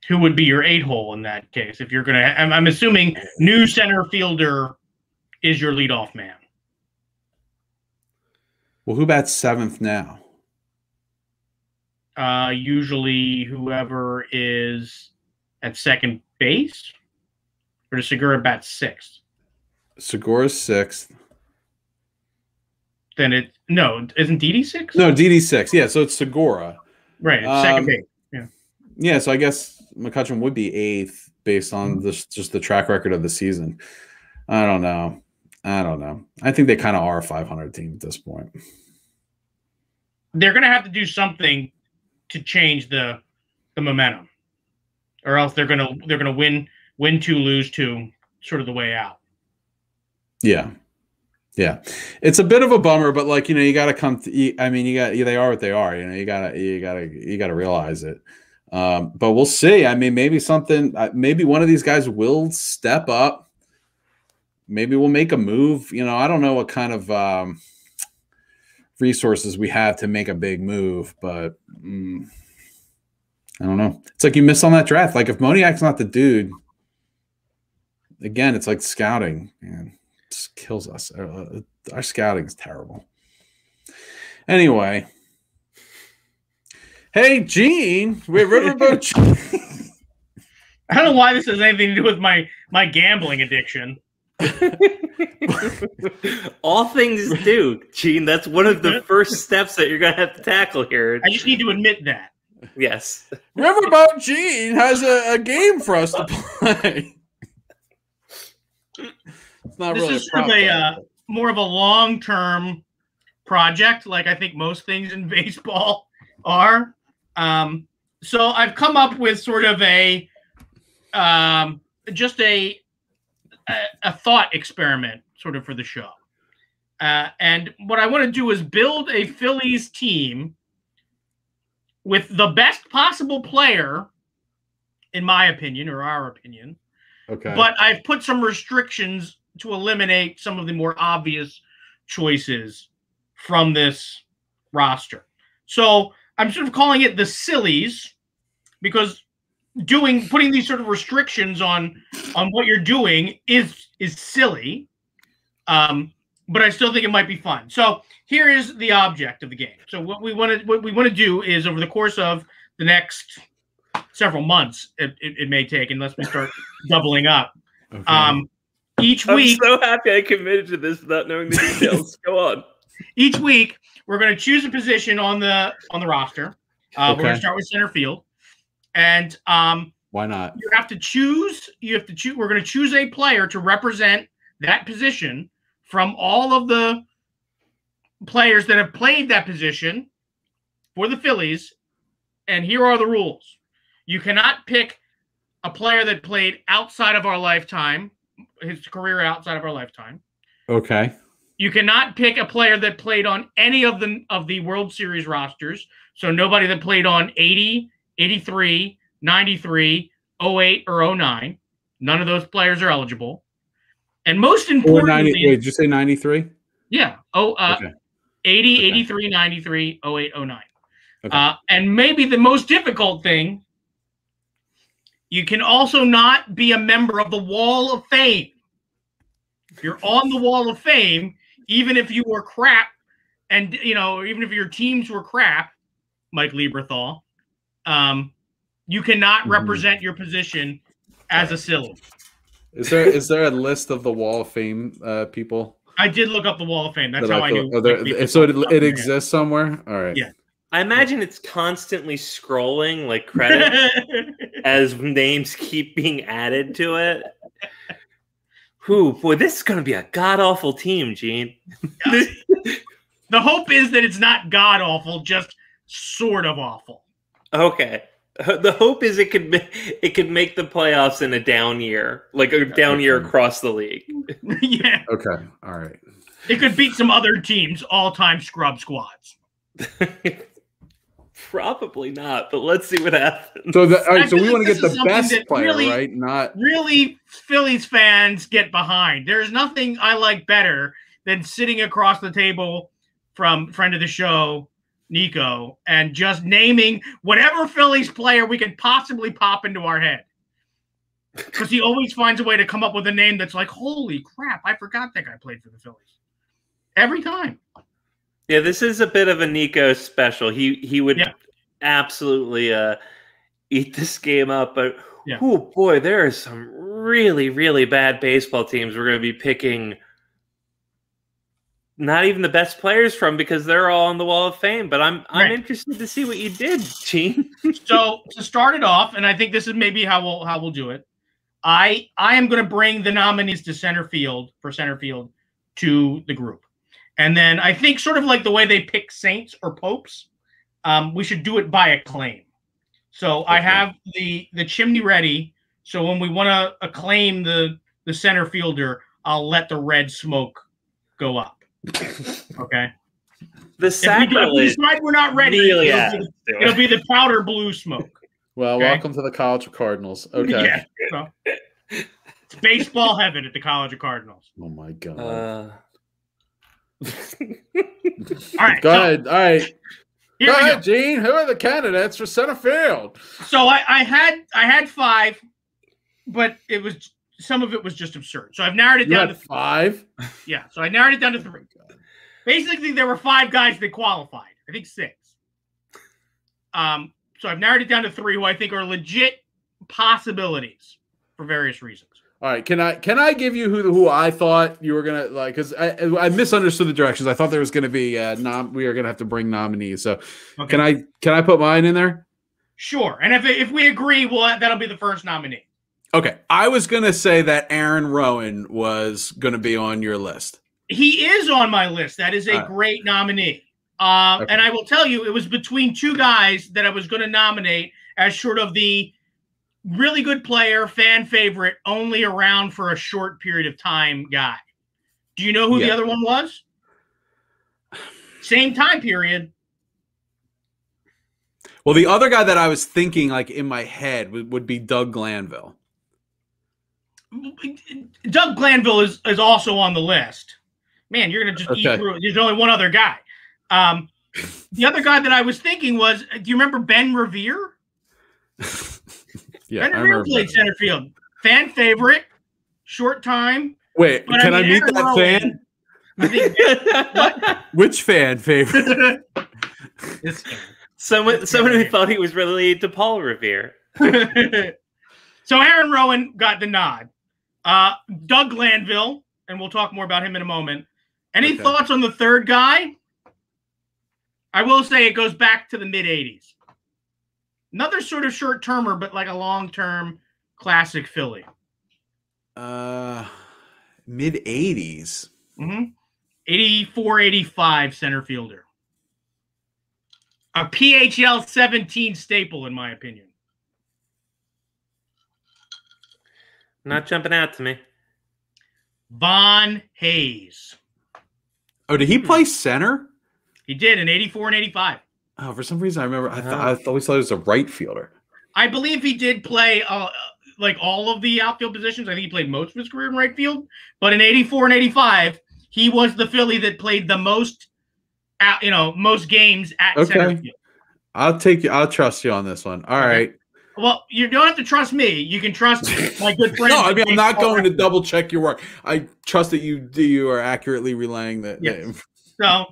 Who would be your eight hole in that case? If you're gonna, I'm, I'm assuming new center fielder is your leadoff man. Well, who bats seventh now? Uh, usually whoever is at second base, or does Segura bat sixth? Segura's sixth. Then it no, isn't Didi six? No, Didi six. Yeah, so it's Segura. right, it's Um, second base. Yeah. Yeah, so I guess McCutcheon would be eighth based on this just the track record of the season. I don't know. I don't know. I think they kind of are a 500 team at this point. They're gonna have to do something to change the the momentum, or else they're gonna they're gonna win win two lose two sort of the way out. Yeah. Yeah. It's a bit of a bummer, but like, you know, you got to come to, you- I mean, you got, they are what they are, you know, you got to, you got to, you got to realize it. Um, but we'll see. I mean, maybe something, uh, maybe one of these guys will step up. Maybe we'll make a move. You know, I don't know what kind of um, resources we have to make a big move, but mm, I don't know. It's like you miss on that draft. Like if Moniak's not the dude, again, it's like scouting, just kills us. Uh, our scouting is terrible. Anyway, hey Gene, we're Riverboat. I don't know why this has anything to do with my my gambling addiction. All things do, Gene. That's one of the first steps that you're gonna have to tackle here. I just need to admit that. Yes. Riverboat Gene has a, a game for us to play. It's not This really is sort of a uh, more of a long term project, like I think most things in baseball are. Um, so I've come up with sort of a um, just a, a a thought experiment, sort of for the show. Uh, and what I want to do is build a Phillies team with the best possible player, in my opinion, or our opinion. Okay. But I've put some restrictions to eliminate some of the more obvious choices from this roster. So I'm sort of calling it the sillies because doing putting these sort of restrictions on on what you're doing is is silly. Um, but I still think it might be fun. So here is the object of the game. So what we want to what we want to do is over the course of the next several months, it, it, it may take unless we start doubling up. Okay. Um, each I'm week, so happy I committed to this without knowing the details. Go on. each week we're going to choose a position on the on the roster. Uh, We're going to start with center field, and um, Why not? you have to choose. You have to choose. We're going to choose a player to represent that position from all of the players that have played that position for the Phillies, and here are the rules. You cannot pick a player that played outside of our lifetime, his career outside of our lifetime. Okay. You cannot pick a player that played on any of the of the World Series rosters. So nobody that played on 80, 83, 93, 08 or 09. None of those players are eligible. And most Or 90, wait, did you say 93? yeah, oh uh, Okay. 80, Okay. 83, 93, 08, 09. Okay. Uh, and maybe the most difficult thing, you can also not be a member of the Wall of Fame. If you're on the Wall of Fame, even if you were crap, and you know, even if your teams were crap, Mike Lieberthal, um, you cannot Mhm. represent your position as a silly. Is there is there a list of the Wall of Fame uh, people? I did look up the Wall of Fame. That's that how I feel- knew. oh, there- Mike so it, was up it there. exists somewhere. All right. Yeah. I imagine it's constantly scrolling like credits as names keep being added to it. Who boy, this is gonna be a god awful team, Gene. the hope is that it's not god awful, just sort of awful. Okay. The hope is it could ma- it could make the playoffs in a down year, like a down year across the league. yeah, Okay. All right. it could beat some other teams' all-time scrub squads. Probably not, but let's see what happens. So the, all I right. So we like want to get the best player, really- right? Not Really, Phillies fans get behind. There's nothing I like better than sitting across the table from friend of the show, Nico, and just naming whatever Phillies player we could possibly pop into our head. Because he always finds a way to come up with a name that's like, holy crap, I forgot that guy played for the Phillies. Every time. Yeah, this is a bit of a Nico special. He he would Yeah. absolutely uh eat this game up, but Yeah. oh boy, there are some really, really bad baseball teams we're gonna be picking not even the best players from because they're all on the wall of fame. But I'm I'm Right. interested to see what you did, Gene. so to start it off, and I think this is maybe how we'll how we'll do it. I I am going to bring the nominees to center field for center field to the group, and then I think sort of like the way they pick saints or popes, um, we should do it by acclaim. So I have the the chimney ready. So when we want to acclaim the the center fielder, I'll let the red smoke go up. Okay. The If we, do- if we sacrilege decide we're not ready, really it'll, be, it. it'll be the powder blue smoke. well. Okay. Welcome to the College of Cardinals. Okay. Yeah. So, it's baseball heaven at the College of Cardinals. Oh my god. Uh, All right. Go so, ahead. All right. Here Go we go. ahead, Gene. Who are the candidates for center field? So I, I had I had five, but it was some of it was just absurd. So I've narrowed it You down to five. yeah. So I narrowed it down to three. Basically, there were five guys that qualified. I think six. Um. So I've narrowed it down to three, who I think are legit possibilities for various reasons. All right, can I can I give you who who I thought you were gonna like? Because I I misunderstood the directions. I thought there was gonna be uh, nom. We are gonna have to bring nominees. So Okay. can I can I put mine in there? Sure. And if if we agree, well, that'll be the first nominee. Okay, I was gonna say that Aaron Rowand was gonna be on your list. He is on my list. That is a right. great nominee. Uh, Okay. And I will tell you, it was between two guys that I was going to nominate as sort of the really good player, fan favorite, only around for a short period of time guy. Do you know who the other one was? Same time period. Well, the other guy that I was thinking like in my head would, would be Doug Glanville. Doug Glanville is, is also on the list. Man, you're going to just Okay. eat through it. There's only one other guy. Um, the other guy that I was thinking was, do you remember Ben Revere? Yeah, Ben Revere remember. played center field. Fan favorite, short time. Wait, But can I, mean, meet Aaron that Rowand- fan? Think Which fan favorite? this someone someone who thought he was related to Paul Revere. so Aaron Rowand got the nod. Uh, Doug Glanville, and we'll talk more about him in a moment. Any Okay. thoughts on the third guy? I will say it goes back to the mid 80s. Another sort of short termer, but like a long term classic Philly. uh, mid '80s. Mm-hmm. 84 85 center fielder. A PHL 17 staple, in my opinion. Not jumping out to me. Von Hayes. Oh, did he play center? He did in 84 and 85. Oh, for some reason I remember. I, th- Oh. I always thought he was a right fielder. I believe he did play uh, like all of the outfield positions. I think he played most of his career in right field. But in 84 and 85, he was the Philly that played the most, at, you know, most games at center field. I'll take you. I'll trust you on this one. All Okay. right. Well, you don't have to trust me. You can trust my good friend. No, I mean I'm not going to double check your work. I trust that you do you are accurately relaying the. Yes. So,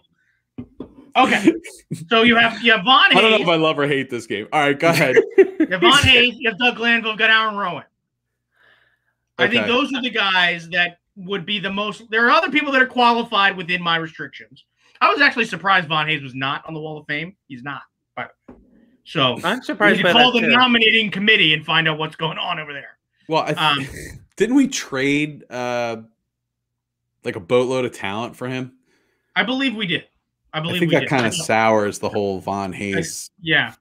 okay. So you have you have Von I don't know if I love or hate this game. All right, go ahead. you have Von Hayes, you have Doug Glanville, you've got Aaron Rowand. I think those are the guys that would be the most. There are other people that are qualified within my restrictions. I was actually surprised Von Hayes was not on the Wall of Fame. He's not, but so I'm we surprised should by call that the too. nominating committee and find out what's going on over there. Well, I Um, didn't we trade uh like a boatload of talent for him? I believe we did. I I believe think we that did. kind of sours the whole Von Hayes yeah.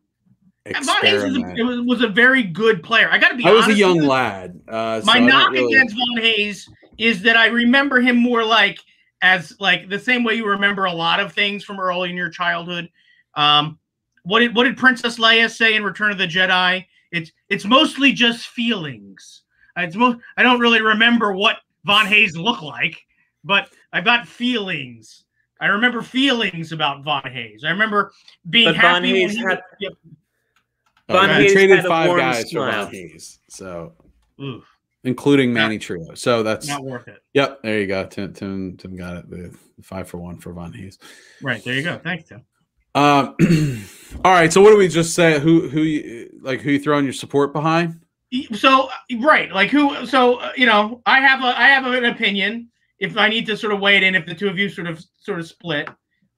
Von Hayes was a, it was, was a very good player. I got to be I was a young with lad. Uh, My I don't knock really- against Von Hayes is that I remember him more like as like the same way you remember a lot of things from early in your childhood. Um, what did what did Princess Leia say in Return of the Jedi? It's it's mostly just feelings. It's most I don't really remember what Von Hayes looked like, but I got feelings. I remember feelings about Von Hayes. I remember being But happy Von when Hayes he had- Yep. Von we Hayes traded had five warm guys for. Von Hayes, so Ooh, including Manny Trillo. So that's not worth it. yep. There you go. Tim Tim Tim got it. The five for one for Von Hayes. Right there you go. Thanks, Tim. Um, all right. So what do we just say? Who who you, like who you throwing your support behind? so right like who so uh, you know i have a i have an opinion if i need to sort of weigh it in if the two of you sort of sort of split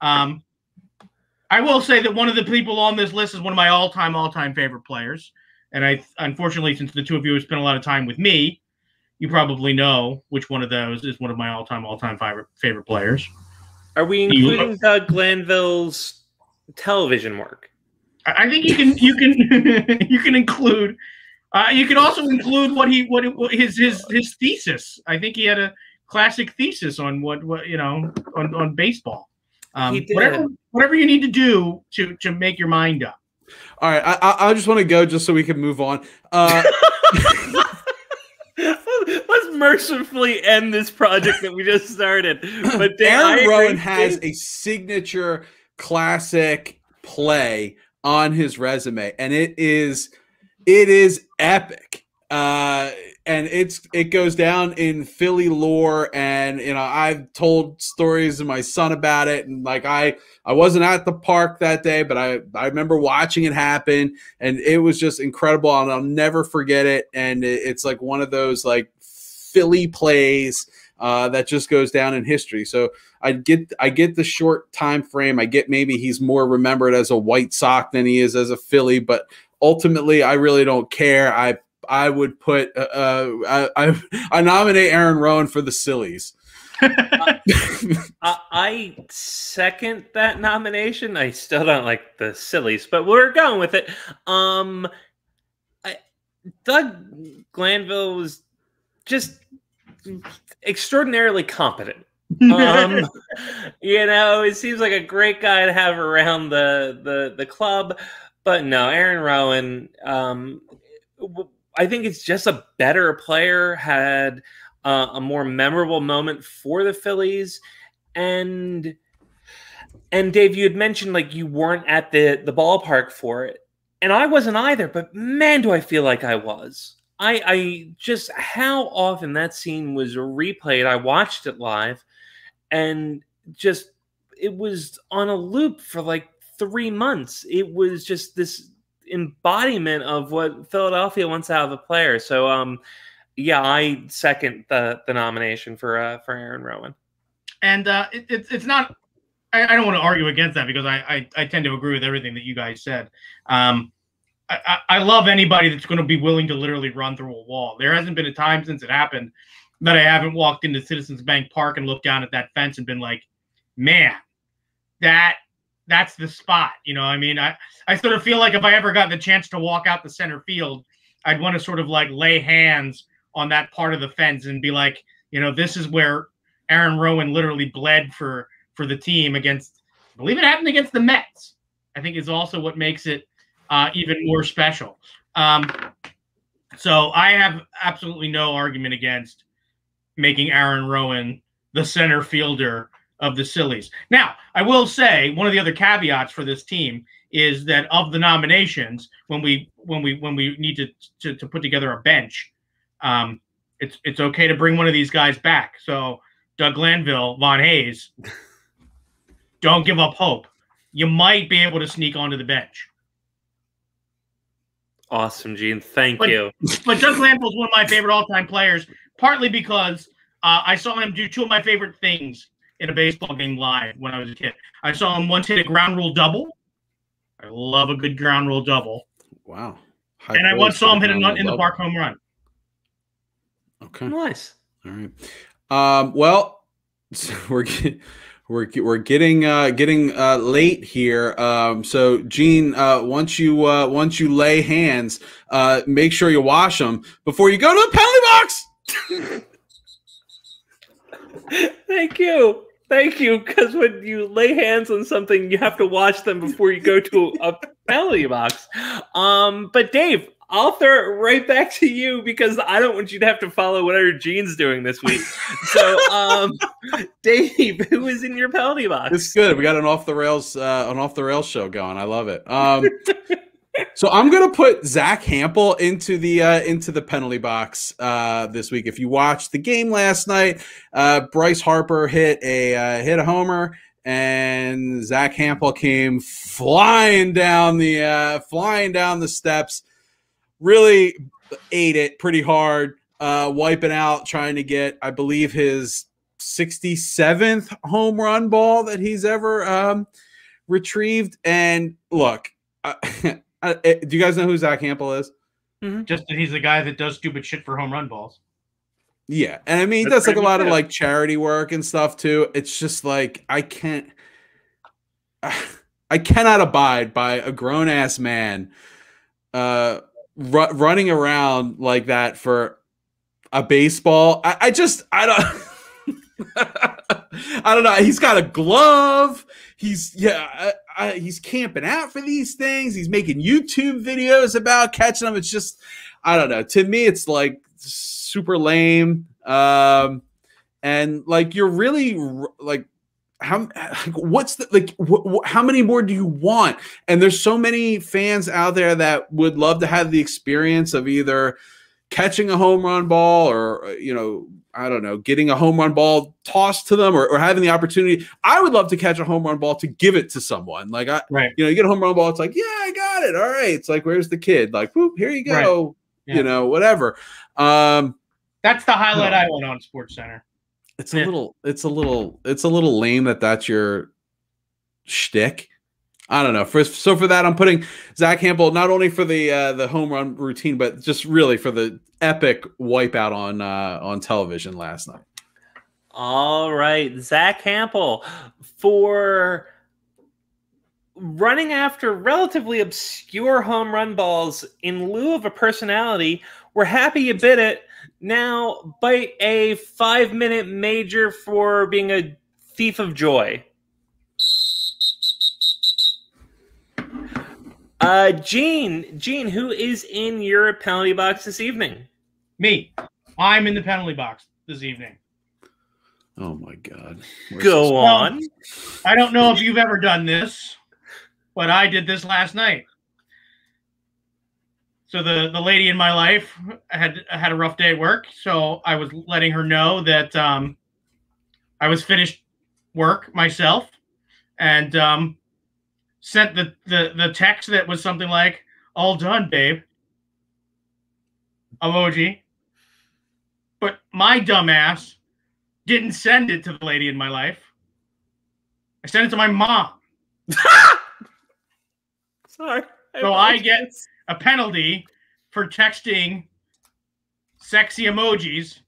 um i will say that one of the people on this list is one of my all-time all-time favorite players and i unfortunately since the two of you have spent a lot of time with me you probably know which one of those is one of my all-time all-time favorite favorite players Are we You- including Doug Glanville's television work? I I think you can you can you can include uh, you can also include what he what, what his his his thesis. I think he had a classic thesis on what what you know on, on baseball. Um, Whatever whatever you need to do to to make your mind up. All right. I I, I just want to go just so we can move on. Uh, Let's mercifully end this project that we just started. But Dan, Aaron agree. Rowand has a signature classic play on his resume, and it is it is epic. Uh, and it's it goes down in Philly lore, and you know I've told stories to my son about it, and like I I wasn't at the park that day, but I I remember watching it happen, and it was just incredible, and I'll never forget it. And it- it's like one of those like Philly plays uh, that just goes down in history. So I get I get the short time frame. I get maybe he's more remembered as a White Sox than he is as a Philly, but ultimately I really don't care. I I would put uh, uh, I, I I nominate Aaron Rowand for the Sillies. I, I second that nomination. I still don't like the sillies, but we're going with it. Um, I, Doug Glanville was just extraordinarily competent. Um, you know, it seems like a great guy to have around the the the club, but no, Aaron Rowand. Um, I think it's just a better player. Had uh, a more memorable moment for the Phillies, and and Dave, you had mentioned like you weren't at the the ballpark for it, and I wasn't either. But man, do I feel like I was. I, I just how often that scene was replayed. I watched it live, and just it was on a loop for like three months. It was just this embodiment of what Philadelphia wants out of a player. So, um, yeah, I second the the nomination for uh, for Aaron Rowand. and uh, it, it's it's not. I, I don't want to argue against that because I, I I tend to agree with everything that you guys said. Um, I, I love anybody that's going to be willing to literally run through a wall. There hasn't been a time since it happened that I haven't walked into Citizens Bank Park and looked down at that fence and been like, man, that that's the spot. You know, I mean, I I sort of feel like if I ever got the chance to walk out the center field, I'd want to sort of like lay hands on that part of the fence and be like, you know, this is where Aaron Rowand literally bled for for the team against. Believe it happened against the Mets. I think is also what makes it uh, even more special. Um, so I have absolutely no argument against making Aaron Rowand the center fielder of the Sillies. Now, I will say one of the other caveats for this team is that of the nominations, when we when we when we need to to, to put together a bench, um, it's it's okay to bring one of these guys back. So Doug Glanville, Von Hayes, don't give up hope. You might be able to sneak onto the bench. Awesome, Gene. Thank But- you. But Doug Glanville is one of my favorite all-time players, partly because uh, I saw him do two of my favorite things in a baseball game live when I was a kid. I saw him once hit a ground rule double. I love a good ground rule double, Wow. High and I once saw him hit a nut in the park home run. Okay. Nice. All right. Um, well, so we're get- we're we're getting uh, getting uh, late here. Um, so, Gene, uh, once you uh, once you lay hands, uh, make sure you wash them before you go to the penalty box. Thank you. Thank you. Because when you lay hands on something, you have to watch them before you go to a penalty box. Um, but Dave, I'll throw it right back to you because I don't want you to have to follow whatever Gene's doing this week. So, um, Dave, who is in your penalty box? It's good. We got an off the rails uh, an off the rails show going. I love it. Um, so I'm gonna put Zack Hample into the uh, into the penalty box uh, this week. If you watched the game last night, uh, Bryce Harper hit a uh, hit a homer, and Zack Hample came flying down the uh, flying down the steps. Really ate it pretty hard, uh, wiping out, trying to get, I believe, his 67th home run ball that he's ever um, retrieved. And look, uh, uh, do you guys know who Zack Hample is? Just that he's the guy that does stupid shit for home run balls. Yeah, and I mean, he does like a pretty lot of like charity work and stuff too. It's just like I can't, I cannot abide by a grown ass man, uh, ru- running around like that for a baseball. I, I just I don't. I don't know. He's got a glove. He's yeah. I, I, he's camping out for these things. He's making YouTube videos about catching them. It's just I don't know. To me, it's like super lame. Um, and like you're really like how like, what's the like wh- how many more do you want? And there's so many fans out there that would love to have the experience of either catching a home run ball or uh, you know I don't know getting a home run ball tossed to them or, or having the opportunity. I would love to catch a home run ball to give it to someone. Like I Right. you know you get a home run ball. It's like yeah I got it. All right. It's like where's the kid? Like whoop here you Right. go. Yeah. You know whatever. Um, That's the highlight No. I want on Sports Center. It's a Yeah. little it's a little it's a little lame that that's your shtick. I don't know. For so for that, I'm putting Zach Campbell not only for the uh, the home run routine, but just really for the epic wipeout on uh, on television last night. All right, Zack Hample for running after relatively obscure home run balls in lieu of a personality. We're happy you bit it. Now bite a five minute major for being a thief of joy. Uh, Gene, Gene, who is in your penalty box this evening? Me, I'm in the penalty box this evening. Oh my god! We're Go so- on. I don't know if you've ever done this, but I did this last night. So the the lady in my life had had a rough day at work, so I was letting her know that um, I was finished work myself, and um, sent the, the the text that was something like "All done, babe." Emoji. But my dumbass didn't send it to the lady in my life. I sent it to my mom. Sorry. So I get a penalty for texting sexy emojis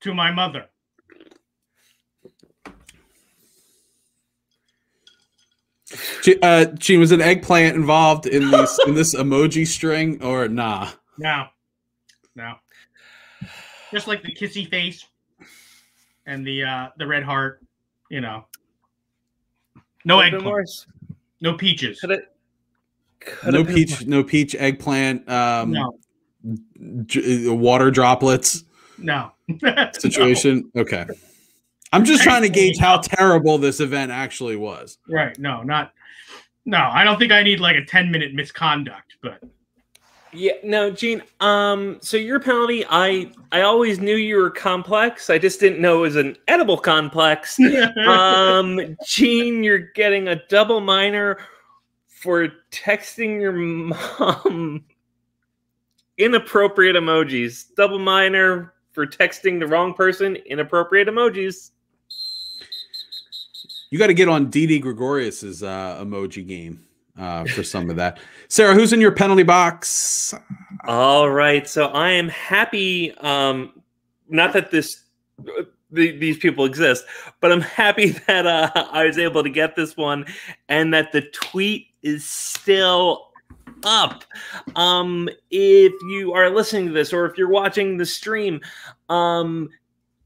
to my mother. Gene, uh, Gene, was an eggplant involved in this in this emoji string or nah? No, no. Just like the kissy face and the uh the red heart, you know. No Could've eggplant, no peaches. Could it? Could No have been peach, no peach eggplant. Um, No, j- uh, water droplets no. situation. Okay, I'm just trying to gauge how terrible this event actually was. Right, no, not no, I don't think I need like a 10 minute misconduct, but Yeah, no, Gene. Um, so your penalty, I I always knew you were complex. I just didn't know it was an edible complex. um, Gene, you're getting a double minor for texting your mom inappropriate emojis. Double minor for texting the wrong person inappropriate emojis. You got to get on Didi Gregorius's uh, emoji game uh, for some of that. Sarah, who's in your penalty box? All right, so I am happy. Um, not that this the, these people exist, but I'm happy that uh, I was able to get this one, and that the tweet is still up. Um, if you are listening to this, or if you're watching the stream, um,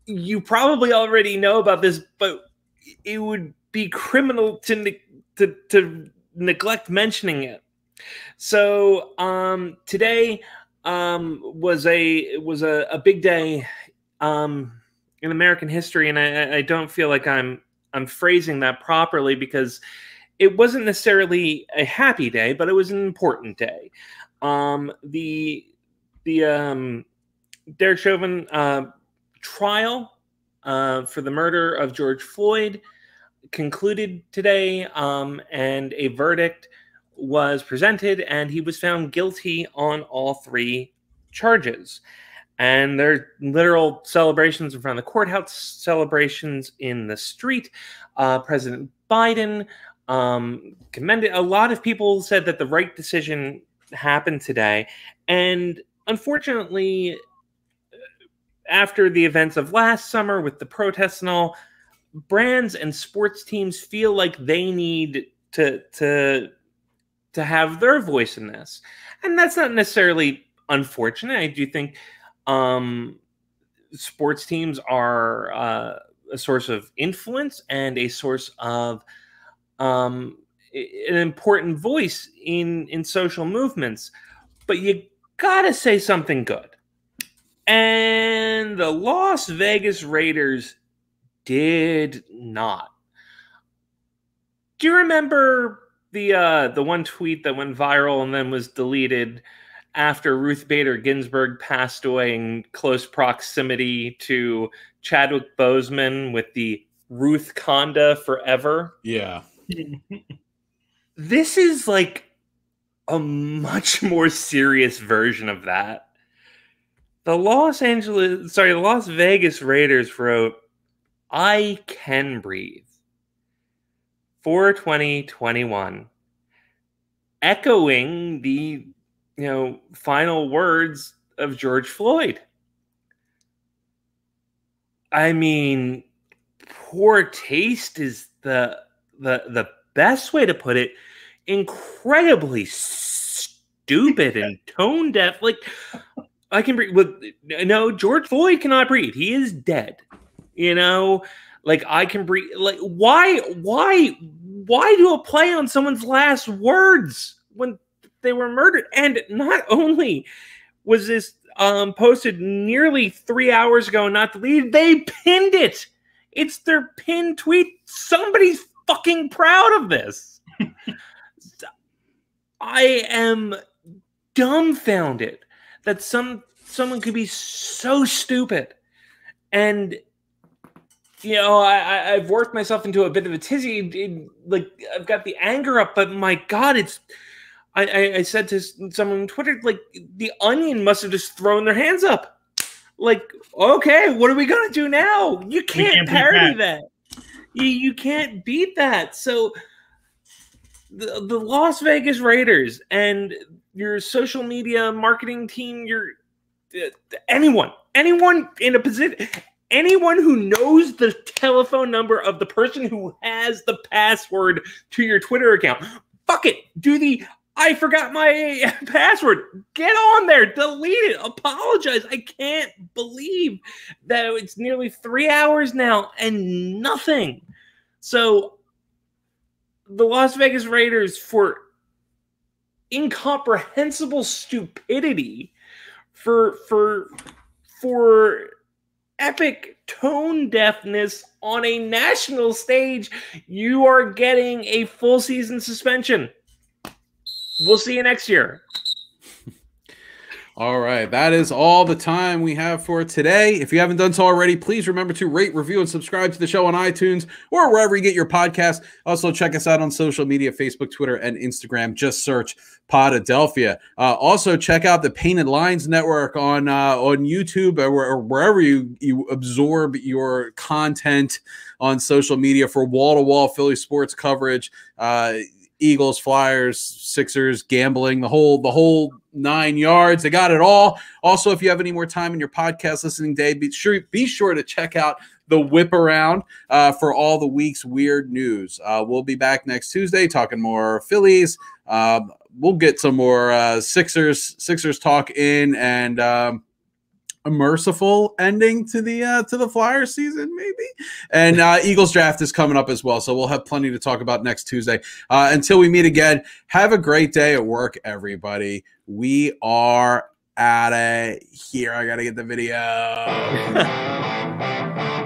you probably already know about this, but it would be criminal to ne- to, to neglect mentioning it. So um, today um, was a was a, a big day um, in American history, and I, I don't feel like I'm I'm phrasing that properly because it wasn't necessarily a happy day, but it was an important day. Um, the the um, Derek Chauvin uh, trial uh, for the murder of George Floyd concluded today, um, and a verdict was presented, and he was found guilty on all three charges. And there are literal celebrations in front of the courthouse, celebrations in the street. Uh, President Biden um, commended. A lot of people said that the right decision happened today, and unfortunately, after the events of last summer with the protests and all, brands and sports teams feel like they need to to to have their voice in this, and that's not necessarily unfortunate. I do think um, sports teams are uh, a source of influence and a source of um, an important voice in in social movements, but you gotta say something good. And the Las Vegas Raiders did not. Do you remember the uh, the one tweet that went viral and then was deleted after Ruth Bader Ginsburg passed away in close proximity to Chadwick Boseman with the Ruth Conda forever? Yeah. This is like a much more serious version of that. The Los Angeles, sorry, the Las Vegas Raiders wrote, I can breathe. 42021. Echoing the, you know, final words of George Floyd. I mean, poor taste is the the the best way to put it. Incredibly stupid and tone deaf. Like I can breathe. With no, George Floyd cannot breathe. He is dead. You know, like I can breathe. Like why? Why? Why do a play on someone's last words when they were murdered? And not only was this um, posted nearly three hours ago, not deleted, they pinned it. It's their pinned tweet. Somebody's fucking proud of this. I am dumbfounded that some someone could be so stupid and you know I, I i've worked myself into a bit of a tizzy it- like i've got the anger up but my god it's I, I i said to someone on twitter like the onion must have just thrown their hands up like okay what are we gonna do now you can't, can't parody that. You, you can't beat that so the, the las vegas raiders and your social media marketing team your uh, anyone anyone in a position anyone who knows the telephone number of the person who has the password to your Twitter account, fuck it. Do the I forgot my password. Get on there, delete it, apologize. I can't believe that it's nearly three hours now and nothing. So, the Las Vegas Raiders, for incomprehensible stupidity, for for for epic tone deafness on a national stage, you are getting a full season suspension. We'll see you next year. All right, that is all the time we have for today. If you haven't done so already, please remember to rate, review, and subscribe to the show on iTunes or wherever you get your podcast. Also, check us out on social media Facebook, Twitter, and Instagram. Just search Podadelphia. Uh, also, check out the Painted Lines Network on uh, on YouTube or, wherever you, you absorb your content on social media for wall to wall Philly sports coverage. Uh, Eagles, Flyers, Sixers, gambling, the whole the whole nine yards. They got it all. Also, if you have any more time in your podcast listening day, be sure be sure to check out the whip around uh, for all the week's weird news. Uh, we'll be back next Tuesday talking more Phillies. Um, we'll get some more uh, Sixers Sixers talk in and. Um, a merciful ending to the uh, to the Flyer season, maybe. And uh, Eagles draft is coming up as well, so we'll have plenty to talk about next Tuesday. Uh, until we meet again, have a great day at work, everybody. We are at it here. I gotta get the video.